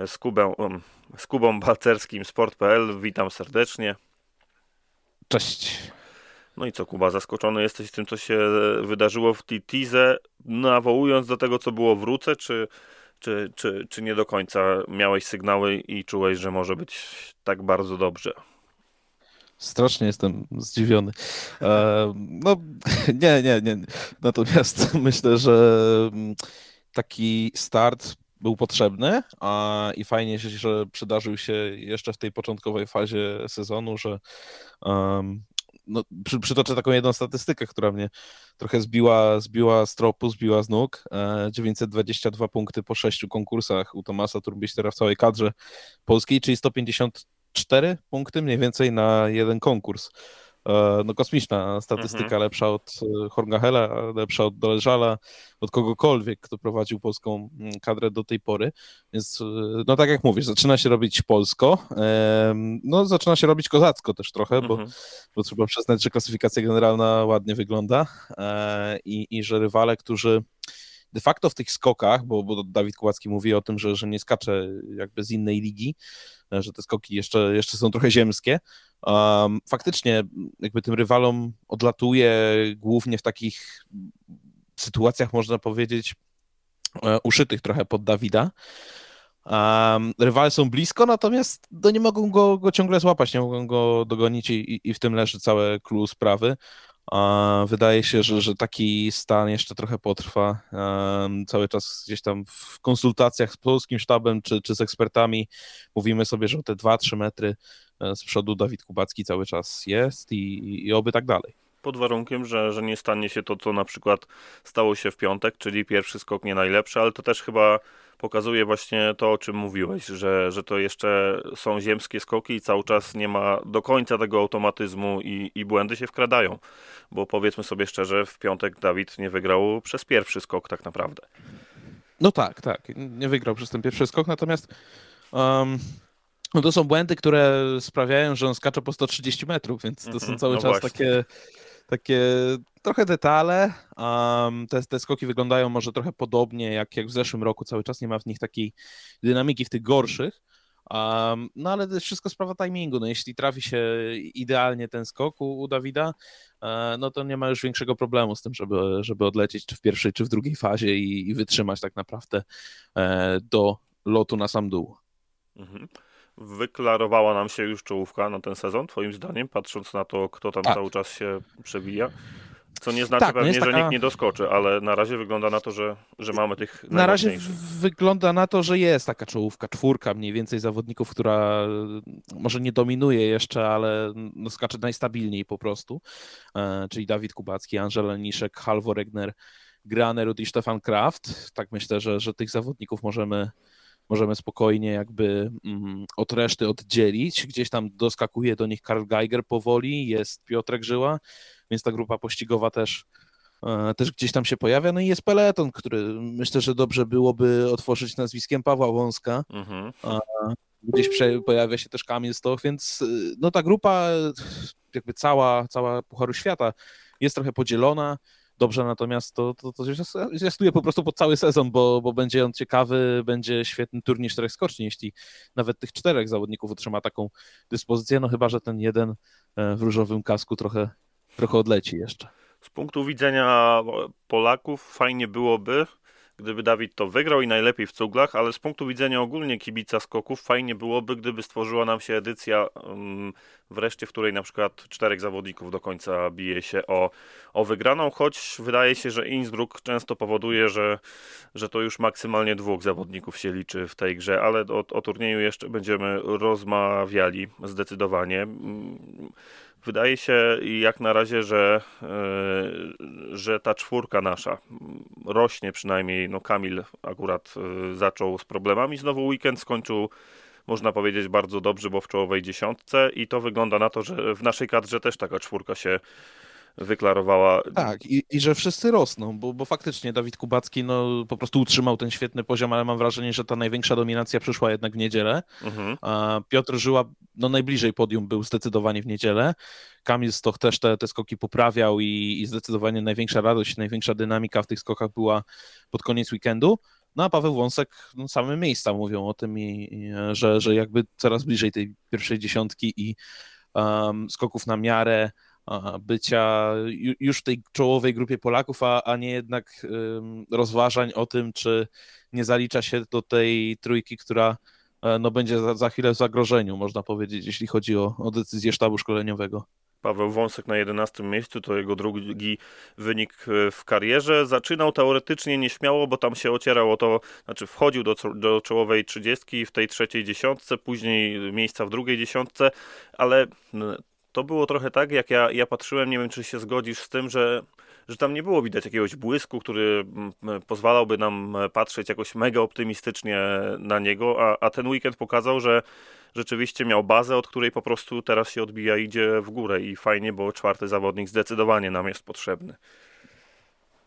Speaker 1: z, Kubą, um, z Kubą Balcerskim, sport.pl. Witam serdecznie.
Speaker 4: Cześć.
Speaker 1: No i co, Kuba, zaskoczony jesteś tym, co się wydarzyło w Titize, nawołując do tego, co było wrócę, czy, czy, czy, czy nie do końca miałeś sygnały i czułeś, że może być tak bardzo dobrze?
Speaker 4: Strasznie jestem zdziwiony. E, no, nie, nie, nie. Natomiast myślę, że mm, taki start był potrzebny a, i fajnie, że przydarzył się jeszcze w tej początkowej fazie sezonu, że um, no, przy, przytoczę taką jedną statystykę, która mnie trochę zbiła, zbiła z tropu, zbiła z nóg. 922 e, punkty po sześciu konkursach u Tomasa Turbiśtera w całej kadrze polskiej, czyli 154 punkty mniej więcej na jeden konkurs. E, no kosmiczna statystyka, mhm. lepsza od e, Horngachela, lepsza od Doleżala, od kogokolwiek, kto prowadził polską mm, kadrę do tej pory. Więc, e, no tak jak mówisz, zaczyna się robić polsko, no zaczyna się robić kozacko też trochę, mhm. bo, bo trzeba przyznać, że klasyfikacja generalna ładnie wygląda i, i że rywale, którzy de facto w tych skokach, bo, bo Dawid Kowalski mówi o tym, że, że nie skacze jakby z innej ligi, że te skoki jeszcze, jeszcze są trochę ziemskie. Um, faktycznie jakby tym rywalom odlatuje głównie w takich sytuacjach, można powiedzieć, e, uszytych trochę pod Dawida. Um, rywale są blisko, natomiast no, nie mogą go, go ciągle złapać, nie mogą go dogonić i, i w tym leży całe clue sprawy. Wydaje się, że, że taki stan jeszcze trochę potrwa. Cały czas gdzieś tam w konsultacjach z polskim sztabem czy, czy z ekspertami mówimy sobie, że te 2-3 metry e, z przodu Dawid Kubacki cały czas jest i, i oby tak dalej
Speaker 1: pod warunkiem, że, że nie stanie się to, co na przykład stało się w piątek, czyli pierwszy skok nie najlepszy, ale to też chyba pokazuje właśnie to, o czym mówiłeś, że, że to jeszcze są ziemskie skoki i cały czas nie ma do końca tego automatyzmu i, i błędy się wkradają. Bo powiedzmy sobie szczerze, w piątek Dawid nie wygrał przez pierwszy skok tak naprawdę.
Speaker 4: No tak, tak. Nie wygrał przez ten pierwszy skok, natomiast um, no to są błędy, które sprawiają, że on skacze po 130 metrów, więc to są mhm. cały no czas właśnie. takie takie trochę detale. Um, te, te skoki wyglądają może trochę podobnie jak, jak w zeszłym roku. Cały czas nie ma w nich takiej dynamiki w tych gorszych. Um, no ale to jest wszystko sprawa timingu. No, jeśli trafi się idealnie ten skok u, u Dawida, e, no to nie ma już większego problemu z tym, żeby, żeby odlecieć czy w pierwszej, czy w drugiej fazie i, i wytrzymać tak naprawdę e, do lotu na sam dół. Mhm
Speaker 1: wyklarowała nam się już czołówka na ten sezon, twoim zdaniem, patrząc na to, kto tam tak. cały czas się przewija? Co nie znaczy tak, no pewnie, taka... że nikt nie doskoczy, ale na razie wygląda na to, że, że mamy tych
Speaker 4: Na razie wygląda na to, że jest taka czołówka, czwórka mniej więcej zawodników, która może nie dominuje jeszcze, ale no skacze najstabilniej po prostu, e, czyli Dawid Kubacki, Angela Niszek, Halvor Regner, Granerud i Stefan Kraft. Tak myślę, że, że tych zawodników możemy możemy spokojnie jakby mm, od reszty oddzielić. Gdzieś tam doskakuje do nich Karl Geiger powoli, jest Piotrek Żyła, więc ta grupa pościgowa też, e, też gdzieś tam się pojawia. No i jest peleton, który myślę, że dobrze byłoby otworzyć nazwiskiem Pawła Wąska. Mhm. Gdzieś pojawia się też Kamil Stoch, więc no ta grupa, jakby cała, cała Pucharu Świata jest trochę podzielona dobrze, natomiast to, to, to zwiastuje po prostu po cały sezon, bo, bo będzie on ciekawy, będzie świetny turniej czterech skoczni, jeśli nawet tych czterech zawodników utrzyma taką dyspozycję, no chyba, że ten jeden e, w różowym kasku trochę, trochę odleci jeszcze.
Speaker 1: Z punktu widzenia Polaków fajnie byłoby, gdyby Dawid to wygrał i najlepiej w cuglach, ale z punktu widzenia ogólnie kibica skoków fajnie byłoby, gdyby stworzyła nam się edycja um, wreszcie, w której na przykład czterech zawodników do końca bije się o, o wygraną, choć wydaje się, że Innsbruck często powoduje, że, że to już maksymalnie dwóch zawodników się liczy w tej grze, ale o, o turnieju jeszcze będziemy rozmawiali zdecydowanie. Wydaje się jak na razie, że, e, że ta czwórka nasza rośnie przynajmniej. No Kamil akurat e, zaczął z problemami. Znowu weekend skończył można powiedzieć bardzo dobrze, bo w czołowej dziesiątce i to wygląda na to, że w naszej kadrze też taka czwórka się wyklarowała.
Speaker 4: Tak, i, i że wszyscy rosną, bo, bo faktycznie Dawid Kubacki no, po prostu utrzymał ten świetny poziom, ale mam wrażenie, że ta największa dominacja przyszła jednak w niedzielę. Mhm. Piotr Żyła no, najbliżej podium był zdecydowanie w niedzielę. Kamil Stoch też te, te skoki poprawiał i, i zdecydowanie największa radość, największa dynamika w tych skokach była pod koniec weekendu. No a Paweł Wąsek, no, same miejsca mówią o tym, i, i, że, że jakby coraz bliżej tej pierwszej dziesiątki i um, skoków na miarę bycia już w tej czołowej grupie Polaków, a, a nie jednak rozważań o tym, czy nie zalicza się do tej trójki, która e, no, będzie za, za chwilę w zagrożeniu, można powiedzieć, jeśli chodzi o, o decyzję sztabu szkoleniowego.
Speaker 1: Paweł Wąsek na 11 miejscu, to jego drugi wynik e, w karierze. Zaczynał teoretycznie nieśmiało, bo tam się ocierał o to, znaczy wchodził do, do czołowej 30 w tej trzeciej dziesiątce, później miejsca w drugiej dziesiątce, ale to było trochę tak, jak ja, ja patrzyłem, nie wiem czy się zgodzisz z tym, że, że tam nie było widać jakiegoś błysku, który pozwalałby nam patrzeć jakoś mega optymistycznie na niego, a, a ten weekend pokazał, że rzeczywiście miał bazę, od której po prostu teraz się odbija idzie w górę i fajnie, bo czwarty zawodnik zdecydowanie nam jest potrzebny.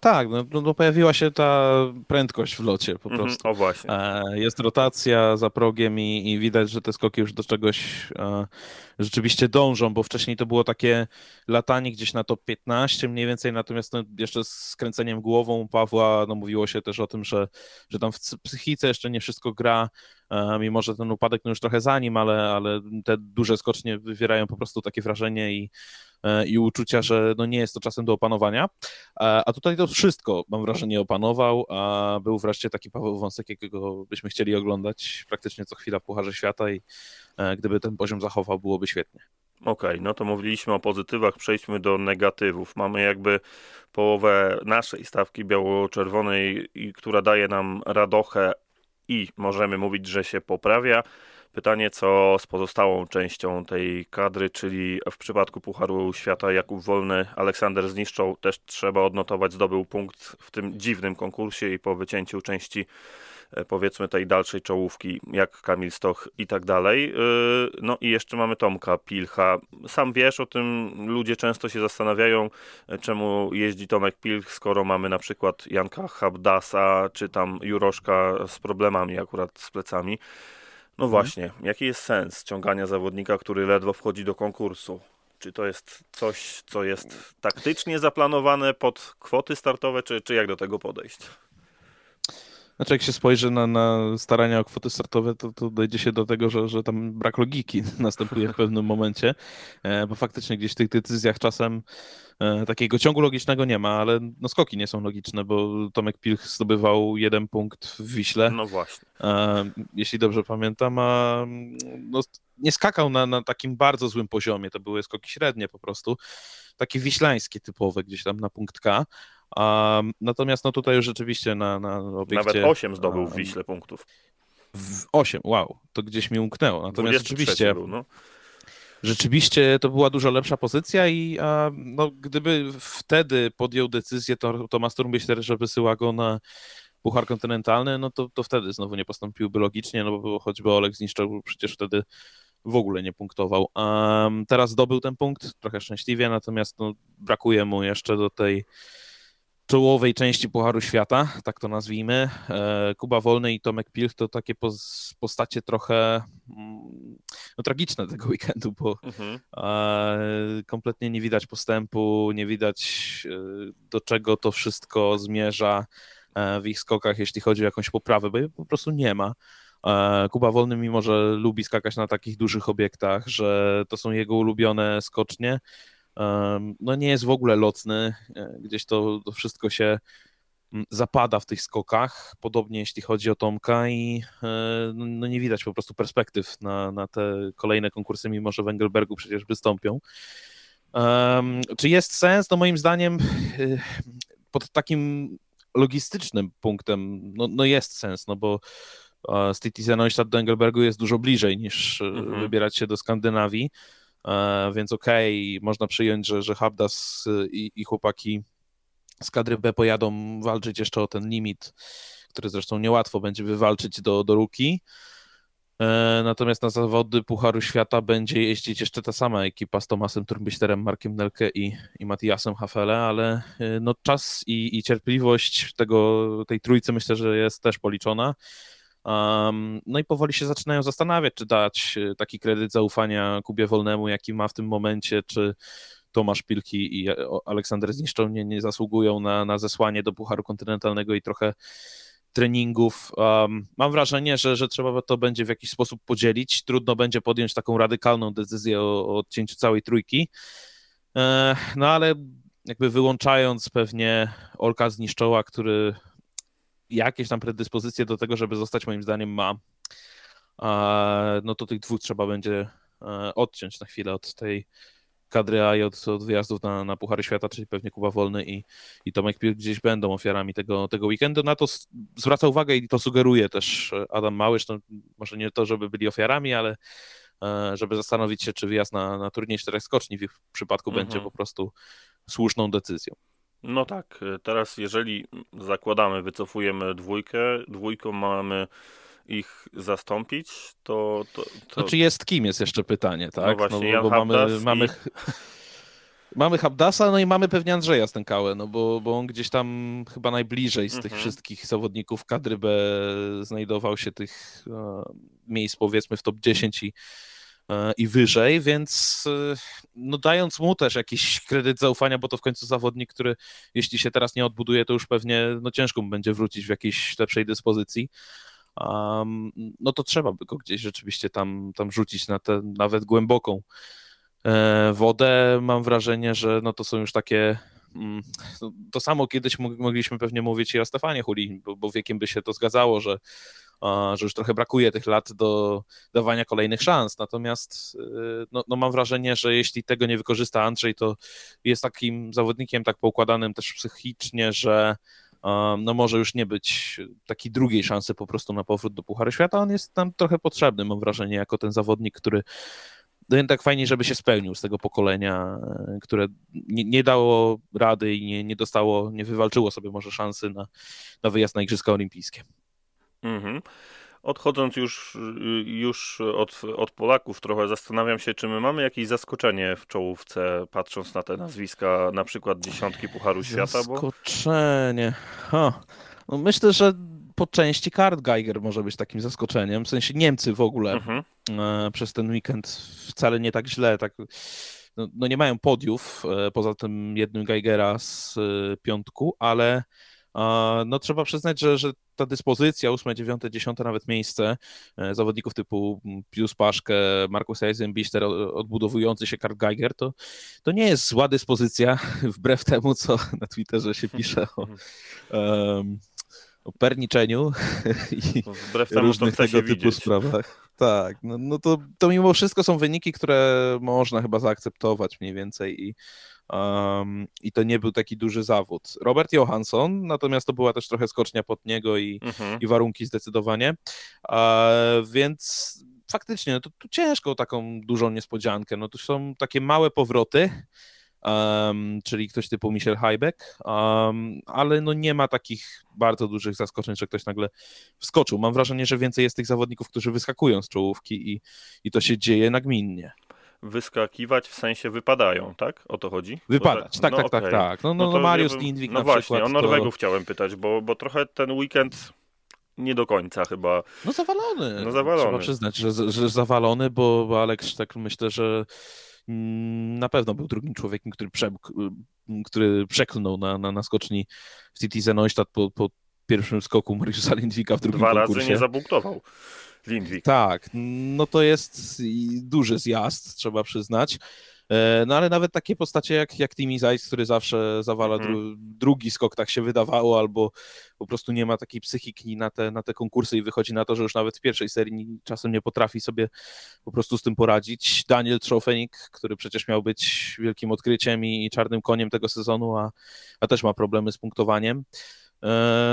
Speaker 4: Tak, no, no, no pojawiła się ta prędkość w locie po mhm, prostu.
Speaker 1: o właśnie. E,
Speaker 4: jest rotacja za progiem i, i, widać, że te skoki już do czegoś e, rzeczywiście dążą, bo wcześniej to było takie latanie gdzieś na top 15 mniej więcej, natomiast no, jeszcze z skręceniem głową Pawła no, mówiło się też o tym, że, że tam w psychice jeszcze nie wszystko gra, e, mimo że ten upadek no, już trochę za nim, ale, ale te duże skocznie wywierają po prostu takie wrażenie i i uczucia, że no nie jest to czasem do opanowania. E, a tutaj to wszystko, mam wrażenie, opanował, a był wreszcie taki Paweł Wąsek, jakiego byśmy chcieli oglądać praktycznie co chwila Pucharze Świata i e, gdyby ten poziom zachował, byłoby świetnie.
Speaker 1: Okej, okay, no to mówiliśmy o pozytywach, przejdźmy do negatywów. Mamy jakby połowę naszej stawki biało-czerwonej, która daje nam radochę i możemy mówić, że się poprawia. Pytanie, co z pozostałą częścią tej kadry, czyli w przypadku Pucharu Świata Jakub Wolny, Aleksander zniszczą, też trzeba odnotować, zdobył punkt w tym dziwnym konkursie i po wycięciu części e, powiedzmy tej dalszej czołówki, jak Kamil Stoch i tak dalej. E, no i jeszcze mamy Tomka Pilcha. Sam wiesz o tym, ludzie często się zastanawiają, e, czemu jeździ Tomek Pilch, skoro mamy na przykład Janka Habdasa, czy tam Juroszka z problemami akurat z plecami. No mhm. właśnie, jaki jest sens ciągania zawodnika, który ledwo wchodzi do konkursu? Czy to jest coś, co jest taktycznie zaplanowane pod kwoty startowe, czy, czy jak do tego podejść?
Speaker 4: Znaczy, jak się spojrzy na, na starania o kwoty startowe, to, to dojdzie się do tego, że, że tam brak logiki następuje w pewnym momencie, e, bo faktycznie gdzieś w tych decyzjach czasem e, takiego ciągu logicznego nie ma, ale no skoki nie są logiczne, bo Tomek Pilch zdobywał jeden punkt w Wiśle.
Speaker 1: No właśnie.
Speaker 4: E, jeśli dobrze pamiętam, a no, nie skakał na, na takim bardzo złym poziomie, to były skoki średnie po prostu, takie wiślańskie typowe, gdzieś tam na punkt K, Um, natomiast no tutaj już rzeczywiście na, na obiekcie...
Speaker 1: Nawet 8 zdobył w Wiśle punktów.
Speaker 4: W 8, wow, to gdzieś mi umknęło. Natomiast rzeczywiście... Był, no. Rzeczywiście to była dużo lepsza pozycja i a, no, gdyby wtedy podjął decyzję to, Tomasz Turmbiester, że wysyła go na Puchar Kontynentalny, no to, to wtedy znowu nie postąpiłby logicznie, no bo choćby Olek zniszczył, przecież wtedy w ogóle nie punktował. Um, teraz zdobył ten punkt, trochę szczęśliwie, natomiast no, brakuje mu jeszcze do tej czołowej części Pucharu Świata, tak to nazwijmy. E, Kuba Wolny i Tomek Pilch to takie postacie trochę mm, no, tragiczne tego weekendu, bo mhm. kompletnie nie widać postępu, nie widać e, do czego to wszystko zmierza e, w ich skokach, jeśli chodzi o jakąś poprawę, bo jej po prostu nie ma. Kuba Wolny, mimo że lubi skakać na takich dużych obiektach, że to są jego ulubione skocznie, no nie jest w ogóle lotny, e, gdzieś to, to wszystko się mm, zapada w tych skokach, podobnie jeśli chodzi o Tomka i e, no, no nie widać po prostu perspektyw na, na te kolejne konkursy, mimo że w Engelbergu przecież wystąpią. Um, czy jest sens? No moim zdaniem e, pod takim logistycznym punktem no, no jest sens, no bo z Neustadt do Engelbergu jest dużo bliżej niż mhm. wybierać się do Skandynawii. E, więc okej, okay, można przyjąć, że, że Habdas i, i chłopaki z kadry B pojadą walczyć jeszcze o ten limit, który zresztą niełatwo będzie wywalczyć do, do Ruki. E, natomiast na zawody Pucharu Świata będzie jeździć jeszcze ta sama ekipa z Tomasem Turmbisterem, Markiem Nelke i, i Matiasem Hafele, ale e, no czas i, i cierpliwość tego, tej trójcy myślę, że jest też policzona. No i powoli się zaczynają zastanawiać, czy dać e, taki kredyt zaufania Kubie Wolnemu, jaki ma w tym momencie, czy Tomasz Pilki i Aleksander Zniszczą nie, nie zasługują na, na zesłanie do Pucharu Kontynentalnego i trochę treningów. Um, mam wrażenie, że, że trzeba to będzie w jakiś sposób podzielić. Trudno będzie podjąć taką radykalną decyzję o, o odcięciu całej trójki. E, no ale jakby wyłączając pewnie Olka Zniszczoła, który jakieś tam predyspozycje do tego, żeby zostać moim zdaniem ma, no to tych dwóch trzeba będzie e, odciąć na chwilę od tej kadry A i od, od wyjazdów na, na Puchary Świata, czyli pewnie Kuba Wolny i, i Tomek Pil gdzieś będą ofiarami tego, tego weekendu. Na to zwraca uwagę i to sugeruje też Adam Małysz, no, może nie to, żeby byli ofiarami, ale e, żeby zastanowić się, czy wyjazd na, na turniej czterech skoczni w ich przypadku mhm. będzie po prostu słuszną decyzją.
Speaker 1: No tak, teraz jeżeli zakładamy, wycofujemy dwójkę, dwójką mamy ich zastąpić, to... to, to...
Speaker 4: Znaczy jest kim jest jeszcze pytanie, tak? No właśnie, no, bo, bo mamy, mamy... Mamy Habdasa, no i mamy pewnie Andrzeja Stękałę, no bo, bo on gdzieś tam chyba najbliżej z tych
Speaker 1: Mhm.
Speaker 4: wszystkich zawodników kadry B znajdował się tych e, miejsc powiedzmy w top 10 i, i wyżej, więc e, no dając mu też jakiś kredyt zaufania, bo to w końcu zawodnik, który jeśli się teraz nie odbuduje, to już pewnie no ciężko mu będzie wrócić w jakiejś lepszej dyspozycji. Um, no to trzeba by go gdzieś rzeczywiście tam, tam rzucić na tę nawet głęboką e, wodę. Mam wrażenie, że no to są już takie. mm, To samo kiedyś mog- mogliśmy pewnie mówić i o Stefanie Huli, bo, bo wiekiem by się to zgadzało, że, że już trochę brakuje tych lat do dawania kolejnych szans. Natomiast y, no, no mam wrażenie, że jeśli tego nie wykorzysta Andrzej, to jest takim zawodnikiem tak poukładanym też psychicznie, że no może już nie być takiej drugiej szansy po prostu na powrót do Pucharu Świata. On jest tam trochę potrzebny, mam wrażenie, jako ten zawodnik, który no tak fajnie, żeby się spełnił z tego pokolenia, e, które nie, nie dało rady i nie, nie dostało, nie wywalczyło sobie może szansy na, na wyjazd na Igrzyska Olimpijskie.
Speaker 1: Mhm. Odchodząc już, już od, od Polaków trochę, zastanawiam się, czy my mamy jakieś zaskoczenie w czołówce, patrząc na te nazwiska, na przykład dziesiątki Pucharu Świata, bo
Speaker 4: Zaskoczenie. Ha. No myślę, że po części Kart Geiger może być takim zaskoczeniem, w sensie Niemcy w ogóle
Speaker 1: mhm.
Speaker 4: e, przez ten weekend wcale nie tak źle, tak no, no nie mają podiów, e, poza tym jednym Geigera z e, piątku, ale no trzeba przyznać, że, że ta dyspozycja, 8, 9, 10 nawet miejsce e, zawodników typu Pius Paszkę, Markus Eisenbichter, o- odbudowujący się Kart Geiger, to, to nie jest zła dyspozycja, wbrew temu, co na Twitterze się pisze o, em, o perniczeniu i
Speaker 1: wbrew temu,
Speaker 4: różnych tego typu
Speaker 1: widzieć.
Speaker 4: sprawach. Tak, no, no to, to mimo wszystko są wyniki, które można chyba zaakceptować mniej więcej i, um, i to nie był taki duży zawód. Robert Johansson, natomiast to była też trochę skocznia pod niego i,
Speaker 1: Mhm.
Speaker 4: i warunki zdecydowanie, a, więc faktycznie no to, to ciężko taką dużą niespodziankę. No to są takie małe powroty, um, czyli ktoś typu Michel Hajbek, um, ale no nie ma takich bardzo dużych zaskoczeń, że ktoś nagle wskoczył. Mam wrażenie, że więcej jest tych zawodników, którzy wyskakują z czołówki i, i to się dzieje nagminnie.
Speaker 1: Wyskakiwać w sensie wypadają, tak? O to chodzi?
Speaker 4: Wypadać, tak,
Speaker 1: no
Speaker 4: tak, tak,
Speaker 1: okej.
Speaker 4: tak. No, no,
Speaker 1: to
Speaker 4: no Mariusz
Speaker 1: ja bym-
Speaker 4: Lindwik
Speaker 1: No właśnie,
Speaker 4: przykład
Speaker 1: o
Speaker 4: to-
Speaker 1: Norwegów chciałem pytać, bo, bo trochę ten weekend nie do końca chyba.
Speaker 4: No zawalony.
Speaker 1: No zawalony.
Speaker 4: Trzeba przyznać, że, że zawalony, bo, bo Alex Sztek myślę, że mm, na pewno był drugim człowiekiem, który, prze, który przeklnął na, na, na skoczni w Citizen Neustadt po, po pierwszym skoku Mariusza Lindwika w drugim
Speaker 1: Dwa
Speaker 4: konkursie.
Speaker 1: razy nie zabunktował Lindwik.
Speaker 4: Tak, no to jest i duży zjazd, trzeba przyznać. E, No ale nawet takie postacie jak, jak Timmy Zajc, który zawsze zawala
Speaker 1: Mhm.
Speaker 4: dru, drugi skok, tak się wydawało, albo po prostu nie ma takiej psychiki na te, na te konkursy i wychodzi na to, że już nawet w pierwszej serii czasem nie potrafi sobie po prostu z tym poradzić. Daniel Trofenik, który przecież miał być wielkim odkryciem i czarnym koniem tego sezonu, a, a też ma problemy z punktowaniem.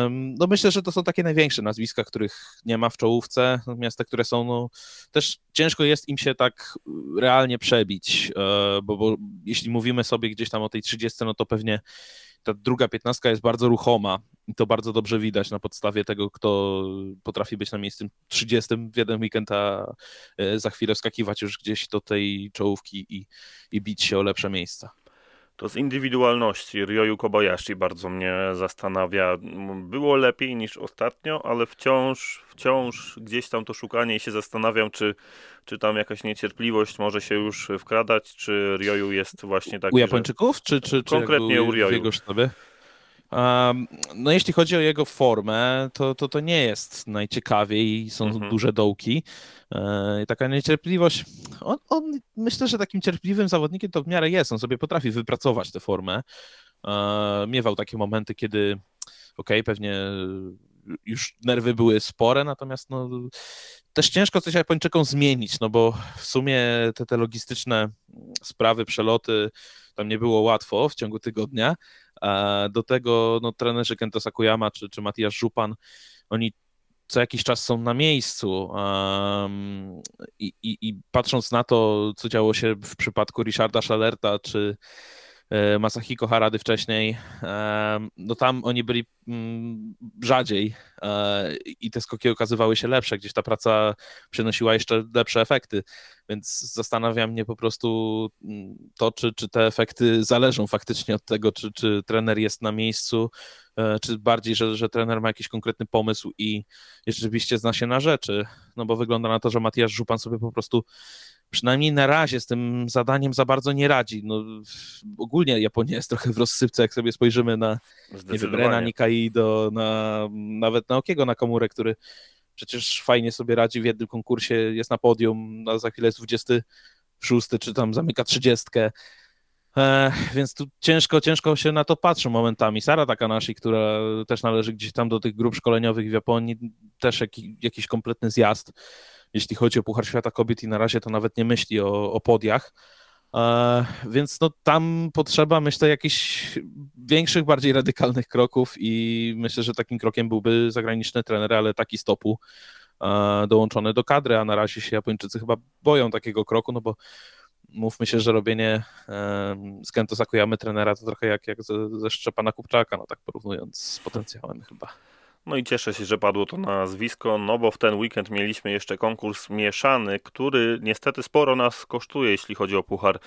Speaker 4: No myślę, że to są takie największe nazwiska, których nie ma w czołówce, natomiast te, które są, no też ciężko jest im się tak realnie przebić, e, bo, bo jeśli mówimy sobie gdzieś tam o tej 30, no to pewnie ta druga piętnastka jest bardzo ruchoma i to bardzo dobrze widać na podstawie tego, kto potrafi być na miejscu 30 w jeden weekend, a e, za chwilę wskakiwać już gdzieś do tej czołówki i, i bić się o lepsze miejsca.
Speaker 1: To z indywidualności Ryoyu Kobayashi bardzo mnie zastanawia. Było lepiej niż ostatnio, ale wciąż, wciąż gdzieś tam to szukanie i się zastanawiam, czy, czy tam jakaś niecierpliwość może się już wkradać, czy Ryoyu jest właśnie taki,
Speaker 4: U
Speaker 1: że-
Speaker 4: Japończyków, czy, czy, czy
Speaker 1: Konkretnie u Ryoyu.
Speaker 4: w jego sztabie? No jeśli chodzi o jego formę, to to, to nie jest najciekawiej, są
Speaker 1: Mhm.
Speaker 4: duże dołki. E, i taka niecierpliwość, on, on myślę, że takim cierpliwym zawodnikiem to w miarę jest, on sobie potrafi wypracować tę formę. E, miewał takie momenty, kiedy okej, pewnie już nerwy były spore, natomiast no, też ciężko coś Japończykom zmienić, no bo w sumie te, te logistyczne sprawy, przeloty, tam nie było łatwo w ciągu tygodnia. Do tego no, trenerzy Kento Sakuyama czy, czy Matias Żupan, oni co jakiś czas są na miejscu um, i, i, i patrząc na to, co działo się w przypadku Richarda Schalerta czy, Masahiko Harady wcześniej, no tam oni byli mm, rzadziej i te skoki okazywały się lepsze, gdzieś ta praca przynosiła jeszcze lepsze efekty, więc zastanawia mnie po prostu mm, to, czy, czy te efekty zależą faktycznie od tego, czy, czy trener jest na miejscu, e, czy bardziej, że, że trener ma jakiś konkretny pomysł i, i rzeczywiście zna się na rzeczy, no bo wygląda na to, że Matiasz Żupan sobie po prostu przynajmniej na razie z tym zadaniem za bardzo nie radzi. No, ogólnie Japonia jest trochę w rozsypce, jak sobie spojrzymy na wiem, Rena Nikaido, na, nawet na Okiego na komórę, który przecież fajnie sobie radzi w jednym konkursie, jest na podium, a za chwilę jest 26, czy tam zamyka 30. E, więc tu ciężko, ciężko się na to patrzy momentami. Sara Takanashi, która też należy gdzieś tam do tych grup szkoleniowych w Japonii, też jaki, jakiś kompletny zjazd jeśli chodzi o Puchar Świata Kobiet i na razie to nawet nie myśli o, o podiach. E, więc no, tam potrzeba, myślę, jakichś większych, bardziej radykalnych kroków i myślę, że takim krokiem byłby zagraniczny trener, ale taki stopu e, dołączony do kadry, a na razie się Japończycy chyba boją takiego kroku, no bo mówmy się, że robienie e, z Kento Sakuyamy trenera to trochę jak, jak ze, ze Szczepana Kupczaka, no tak porównując z potencjałem chyba.
Speaker 1: No i cieszę się, że padło to nazwisko, no bo w ten weekend mieliśmy jeszcze konkurs mieszany, który niestety sporo nas kosztuje, jeśli chodzi o Puchar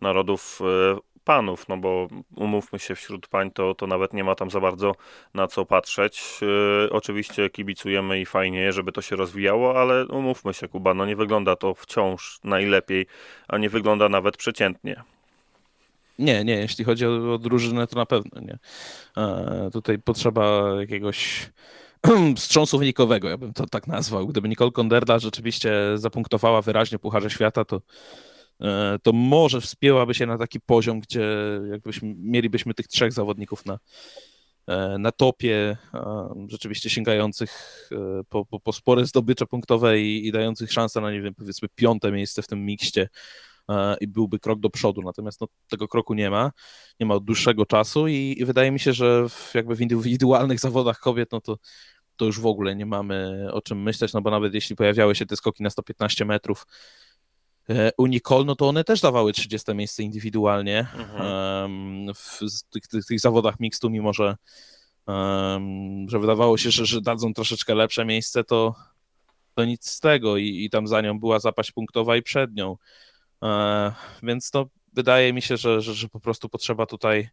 Speaker 1: Narodów e, Panów, no bo umówmy się, wśród pań to, to nawet nie ma tam za bardzo na co patrzeć. Yy, oczywiście kibicujemy i fajnie, żeby to się rozwijało, ale umówmy się, Kuba, no nie wygląda to wciąż najlepiej, a nie wygląda nawet przeciętnie.
Speaker 4: Nie, nie, jeśli chodzi o, o drużynę, to na pewno nie. E, tutaj potrzeba jakiegoś wstrząsu wynikowego, ja bym to tak nazwał. Gdyby Nicole Konderla rzeczywiście zapunktowała wyraźnie Pucharze Świata, to, e, to może wspięłaby się na taki poziom, gdzie jakbyśmy, mielibyśmy tych trzech zawodników na, e, na topie, rzeczywiście sięgających e, po, po, po spore zdobycze punktowe i, i dających szansę na, nie wiem, powiedzmy piąte miejsce w tym mikście E, i byłby krok do przodu. Natomiast no, tego kroku nie ma, nie ma od dłuższego czasu i, i wydaje mi się, że w, jakby w indywidualnych zawodach kobiet, no to to już w ogóle nie mamy o czym myśleć, no bo nawet jeśli pojawiały się te skoki na 115 metrów e, u Nicole, no to one też dawały 30 miejsce indywidualnie mhm. w tych, tych, tych, zawodach mixtu, mimo że, że wydawało się, że, że dadzą troszeczkę lepsze miejsce, to, to nic z tego I, i tam za nią była zapaść punktowa i przed nią. E, więc to wydaje mi się, że, że, że po prostu potrzeba tutaj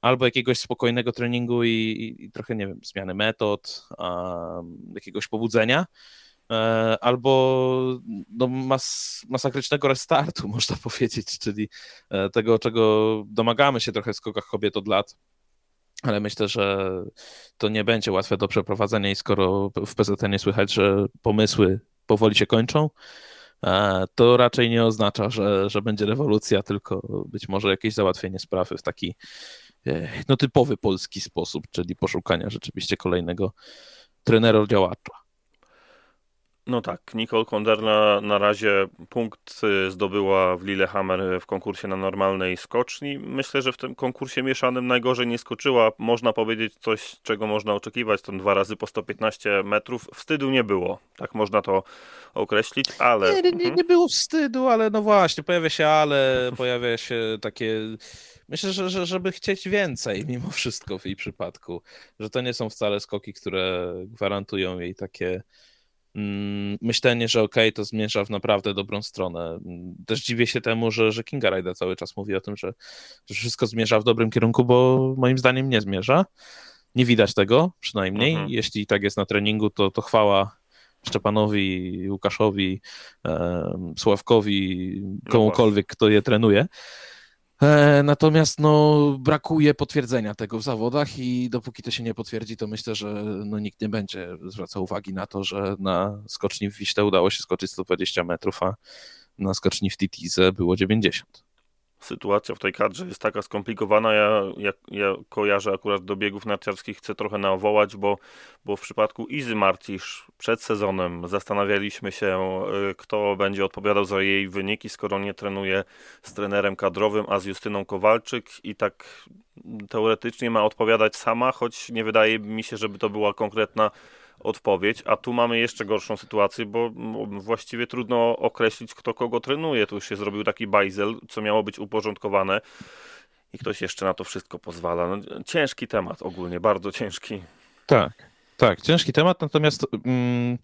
Speaker 4: albo jakiegoś spokojnego treningu i, i, i trochę, nie wiem, zmiany metod, um, jakiegoś pobudzenia, e, albo no, mas, masakrycznego restartu, można powiedzieć, czyli e, tego, czego domagamy się trochę w skokach kobiet od lat. Ale myślę, że to nie będzie łatwe do przeprowadzenia i skoro w PZT nie słychać, że pomysły powoli się kończą, to raczej nie oznacza, że, że będzie rewolucja, tylko być może jakieś załatwienie sprawy w taki e, no, typowy polski sposób, czyli poszukania rzeczywiście kolejnego trenera działacza.
Speaker 1: No tak, Nicole Konderna na razie punkt y, zdobyła w Lillehammer w konkursie na normalnej skoczni. Myślę, że w tym konkursie mieszanym najgorzej nie skoczyła. Można powiedzieć coś, czego można oczekiwać, tam dwa razy po 115 metrów. Wstydu nie było, tak można to określić, ale...
Speaker 4: Nie, nie, nie mhm. było wstydu, ale no właśnie, pojawia się ale, pojawia się takie... Myślę, że, że żeby chcieć więcej mimo wszystko w jej przypadku, że to nie są wcale skoki, które gwarantują jej takie myślenie, że okej, okay, to zmierza w naprawdę dobrą stronę. Też dziwię się temu, że, że Kinga Rajda cały czas mówi o tym, że, że wszystko zmierza w dobrym kierunku, bo moim zdaniem nie zmierza. Nie widać tego przynajmniej. Mhm. Jeśli tak jest na treningu, to, to chwała Szczepanowi, Łukaszowi, e, Sławkowi, no komukolwiek, kto je trenuje. E, natomiast no, brakuje potwierdzenia tego w zawodach i dopóki to się nie potwierdzi, to myślę, że no, nikt nie będzie zwracał uwagi na to, że na skoczni w Wiśle udało się skoczyć 120 metrów, a na skoczni w Titize było 90
Speaker 1: sytuacja w tej kadrze jest taka skomplikowana. Ja, ja, ja kojarzę akurat do biegów narciarskich, chcę trochę nawołać, bo, bo w przypadku Izy Marcisz przed sezonem zastanawialiśmy się, y, kto będzie odpowiadał za jej wyniki, skoro nie trenuje z trenerem kadrowym, a z Justyną Kowalczyk i tak teoretycznie ma odpowiadać sama, choć nie wydaje mi się, żeby to była konkretna odpowiedź, a tu mamy jeszcze gorszą sytuację, bo właściwie trudno określić, kto kogo trenuje. Tu już się zrobił taki bajzel, co miało być uporządkowane. i ktoś jeszcze na to wszystko pozwala. No, ciężki temat ogólnie, bardzo ciężki.
Speaker 4: Tak, tak, ciężki temat, natomiast mm,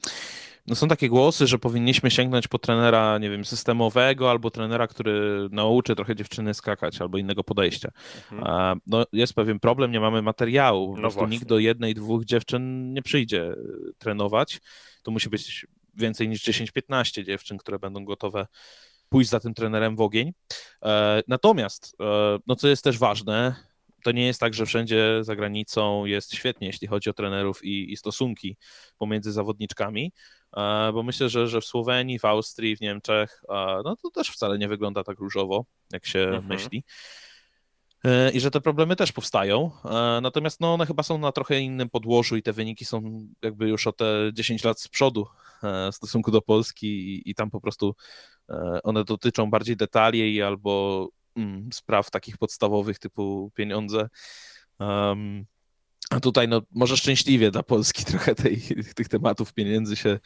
Speaker 4: no są takie głosy, że powinniśmy sięgnąć po trenera, nie wiem, systemowego albo trenera, który nauczy trochę dziewczyny skakać albo innego podejścia. Mhm. No, jest pewien problem, nie mamy materiału. Po no prostu nikt do jednej, dwóch dziewczyn nie przyjdzie e, trenować. To musi być więcej niż 10-15 dziewczyn, które będą gotowe pójść za tym trenerem w ogień. E, natomiast, e, no co jest też ważne, to nie jest tak, że wszędzie za granicą jest świetnie, jeśli chodzi o trenerów i, i stosunki pomiędzy zawodniczkami, e, bo myślę, że, że w Słowenii, w Austrii, w Niemczech, no to też wcale nie wygląda tak różowo, jak się mhm. myśli. I że te problemy też powstają. Natomiast no, one chyba są na trochę innym podłożu i te wyniki są jakby już o te 10 lat z przodu w stosunku do Polski i, i tam po prostu E, one dotyczą bardziej detali albo spraw takich podstawowych typu pieniądze. Um, a tutaj, no, może szczęśliwie dla Polski trochę tej, tych tematów pieniędzy się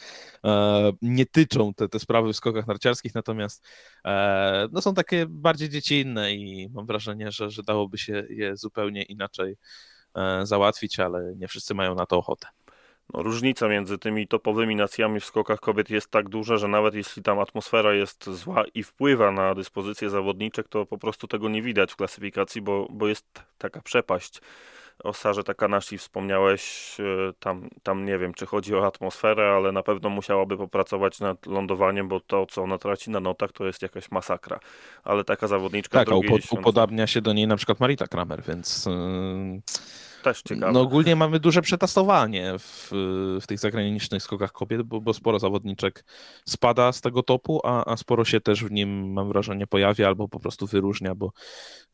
Speaker 4: e, nie tyczą, te, te sprawy w skokach narciarskich, natomiast e, no, są takie bardziej dziecinne i mam wrażenie, że, że dałoby się je zupełnie inaczej e, załatwić, ale nie wszyscy mają na to ochotę
Speaker 1: no, różnica między tymi topowymi nacjami w skokach kobiet jest tak duża, że nawet jeśli tam atmosfera jest zła i wpływa na dyspozycje zawodniczek, to po prostu tego nie widać w klasyfikacji, bo, bo jest taka przepaść. O Sarze Takanashi wspomniałeś, e, tam, tam nie wiem, czy chodzi o atmosferę, ale na pewno musiałaby popracować nad lądowaniem, bo to, co ona traci na notach, to jest jakaś masakra. Ale taka zawodniczka...
Speaker 4: Tak, upod- upodabnia się do niej na przykład Marita Kramer, więc... Yy
Speaker 1: też ciekawe.
Speaker 4: No ogólnie mamy duże przetasowanie w, w tych zagranicznych skokach kobiet, bo, bo sporo zawodniczek spada z tego topu, a, a sporo się też w nim, mam wrażenie, pojawia albo po prostu wyróżnia, bo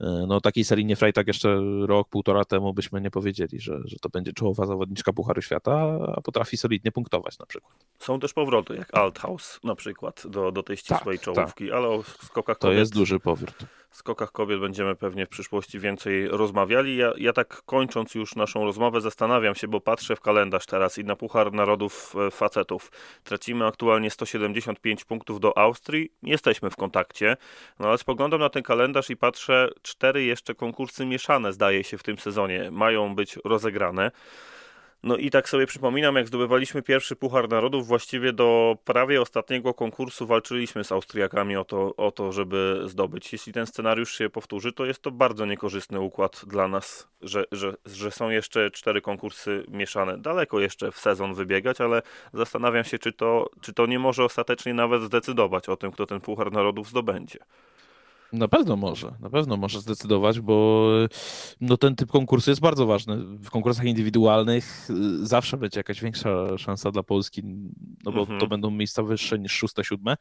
Speaker 4: e, no takiej Selinie Freitag jeszcze rok, półtora temu byśmy nie powiedzieli, że, że to będzie czołowa zawodniczka Pucharu Świata, a potrafi solidnie punktować na przykład.
Speaker 1: Są też powroty, jak Althaus na przykład do, do tej ścisłej tak, czołówki, tak. ale o skokach kobiet...
Speaker 4: To jest duży powrót
Speaker 1: skokach kobiet będziemy pewnie w przyszłości więcej rozmawiali. Ja, ja tak kończąc już naszą rozmowę zastanawiam się, bo patrzę w kalendarz teraz i na Puchar Narodów e, Facetów. Tracimy aktualnie 175 punktów do Austrii. Jesteśmy w kontakcie, no ale spoglądam na ten kalendarz i patrzę, cztery jeszcze konkursy mieszane zdaje się w tym sezonie mają być rozegrane. No i tak sobie przypominam, jak zdobywaliśmy pierwszy Puchar Narodów, właściwie do prawie ostatniego konkursu walczyliśmy z Austriakami o to, o to, żeby zdobyć. Jeśli ten scenariusz się powtórzy, to jest to bardzo niekorzystny układ dla nas, że, że, że są jeszcze cztery konkursy mieszane. Daleko jeszcze w sezon wybiegać, ale zastanawiam się, czy to, czy to nie może ostatecznie nawet zdecydować o tym, kto ten Puchar Narodów zdobędzie.
Speaker 4: Na pewno może, na pewno może zdecydować, bo no, ten typ konkursu jest bardzo ważny. W konkursach indywidualnych y, zawsze będzie jakaś większa szansa dla Polski, no bo mhm. to będą miejsca wyższe niż szóste, siódme.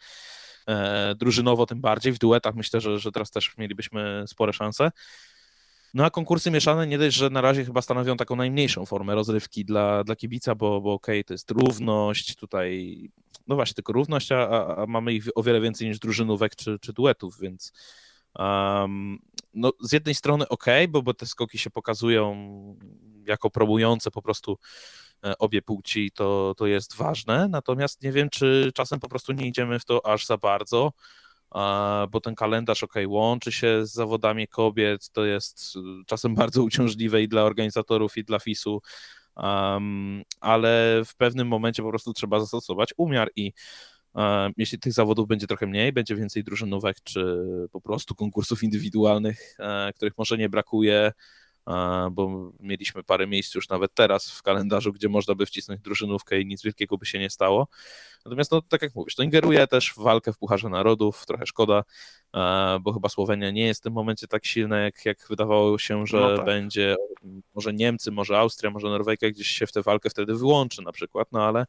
Speaker 4: E, drużynowo tym bardziej, w duetach myślę, że, że teraz też mielibyśmy spore szanse. No a konkursy mieszane nie dość, że na razie chyba stanowią taką najmniejszą formę rozrywki dla, dla kibica, bo, bo okej, okay, to jest równość, tutaj, no właśnie, tylko równość, a, a mamy ich o wiele więcej niż drużynówek czy, czy duetów, więc um, no z jednej strony ok, bo, bo te skoki się pokazują jako promujące po prostu e, obie płci, to, to jest ważne, natomiast nie wiem, czy czasem po prostu nie idziemy w to aż za bardzo, bo ten kalendarz, ok, łączy się z zawodami kobiet, to jest y, czasem bardzo uciążliwe i dla organizatorów, i dla FIS-u, um, ale w pewnym momencie po prostu trzeba zastosować umiar i jeśli tych zawodów będzie trochę mniej, będzie więcej drużynówek, czy po prostu konkursów indywidualnych, um, których może nie brakuje, bo mieliśmy parę miejsc już nawet teraz w kalendarzu, gdzie można by wcisnąć drużynówkę i nic wielkiego by się nie stało. Natomiast, no, tak jak mówisz, to ingeruje też w walkę w Pucharze Narodów, trochę szkoda, bo chyba Słowenia nie jest w tym momencie tak silna, jak, jak wydawało się, że no tak. będzie. Może Niemcy, może Austria, może Norwegia gdzieś się w tę walkę wtedy wyłączy na przykład, no ale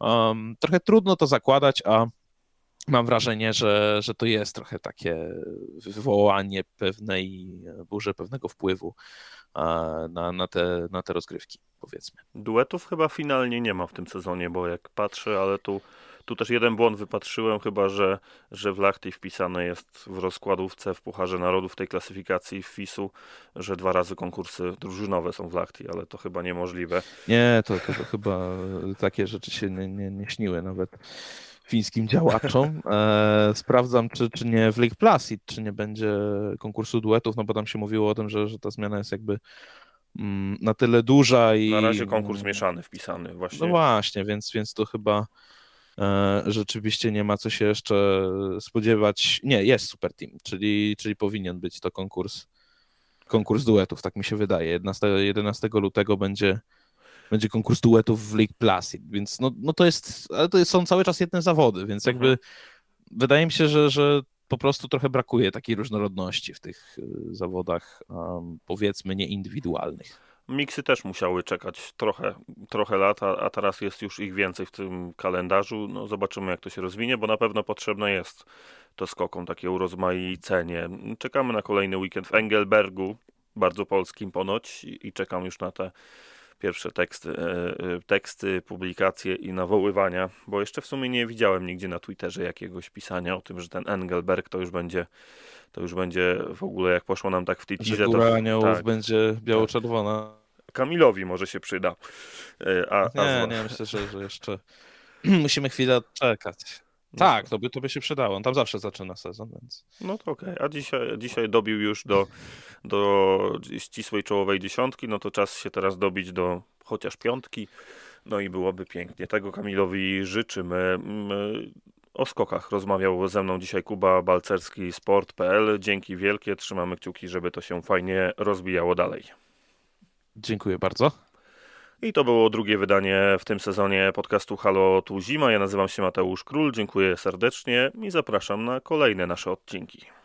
Speaker 4: um, trochę trudno to zakładać, a mam wrażenie, że, że to jest trochę takie wywołanie pewnej burzy, pewnego wpływu na, na, te, na te rozgrywki, powiedzmy.
Speaker 1: Duetów chyba finalnie nie ma w tym sezonie, bo jak patrzę, ale tu, tu też jeden błąd wypatrzyłem, chyba że, że w Lachty wpisane jest w rozkładówce w Pucharze Narodów tej klasyfikacji w FIS-u, że dwa razy konkursy drużynowe są w Lachty, ale to chyba niemożliwe.
Speaker 4: Nie, to, to, to chyba takie rzeczy się nie, nie, nie śniły nawet fińskim działaczom. E, sprawdzam, czy, czy nie w League Placid, czy nie będzie konkursu duetów, no bo tam się mówiło o tym, że, że ta zmiana jest jakby mm, na tyle duża i...
Speaker 1: Na razie konkurs mieszany wpisany właśnie.
Speaker 4: No właśnie, więc, więc to chyba e, rzeczywiście nie ma co się jeszcze spodziewać. Nie, jest Super Team, czyli, czyli powinien być to konkurs, konkurs duetów, tak mi się wydaje. 11, 11 lutego będzie będzie konkurs duetów w League Placid, więc no, no to jest, ale to są cały czas jedne zawody, więc jakby mhm. wydaje mi się, że, że po prostu trochę brakuje takiej różnorodności w tych y, zawodach, um, powiedzmy, nieindywidualnych.
Speaker 1: Miksy też musiały czekać trochę, trochę lat, a, a teraz jest już ich więcej w tym kalendarzu. No zobaczymy, jak to się rozwinie, bo na pewno potrzebne jest to skokom takie urozmaicenie. Czekamy na kolejny weekend w Engelbergu, bardzo polskim ponoć, i, i czekam już na te pierwsze teksty, e, e, teksty, publikacje i nawoływania, bo jeszcze w sumie nie widziałem nigdzie na Twitterze jakiegoś pisania o tym, że ten Engelberg to już będzie to już będzie w ogóle jak poszło nam tak w tej
Speaker 4: teaserze. Góra to, aniołów tak, będzie biało-czerwona.
Speaker 1: Kamilowi może się przyda.
Speaker 4: E, a, nie, a... nie, myślę, że, że jeszcze musimy chwilę czekać. No tak, to by, to by się przydało. On tam zawsze zaczyna sezon, więc.
Speaker 1: No to okej. Okay. A dzisiaj, dzisiaj dobił już do, do ścisłej czołowej dziesiątki, no to czas się teraz dobić do chociaż piątki. No i byłoby pięknie. Tego Kamilowi życzymy. O skokach rozmawiał ze mną dzisiaj Kuba Balcerski, sport.pl. Dzięki wielkie. Trzymamy kciuki, żeby to się fajnie rozbijało dalej.
Speaker 4: Dziękuję bardzo.
Speaker 1: I to było drugie wydanie w tym sezonie podcastu Halo Tu Zima. Ja nazywam się Mateusz Król, dziękuję serdecznie i zapraszam na kolejne nasze odcinki.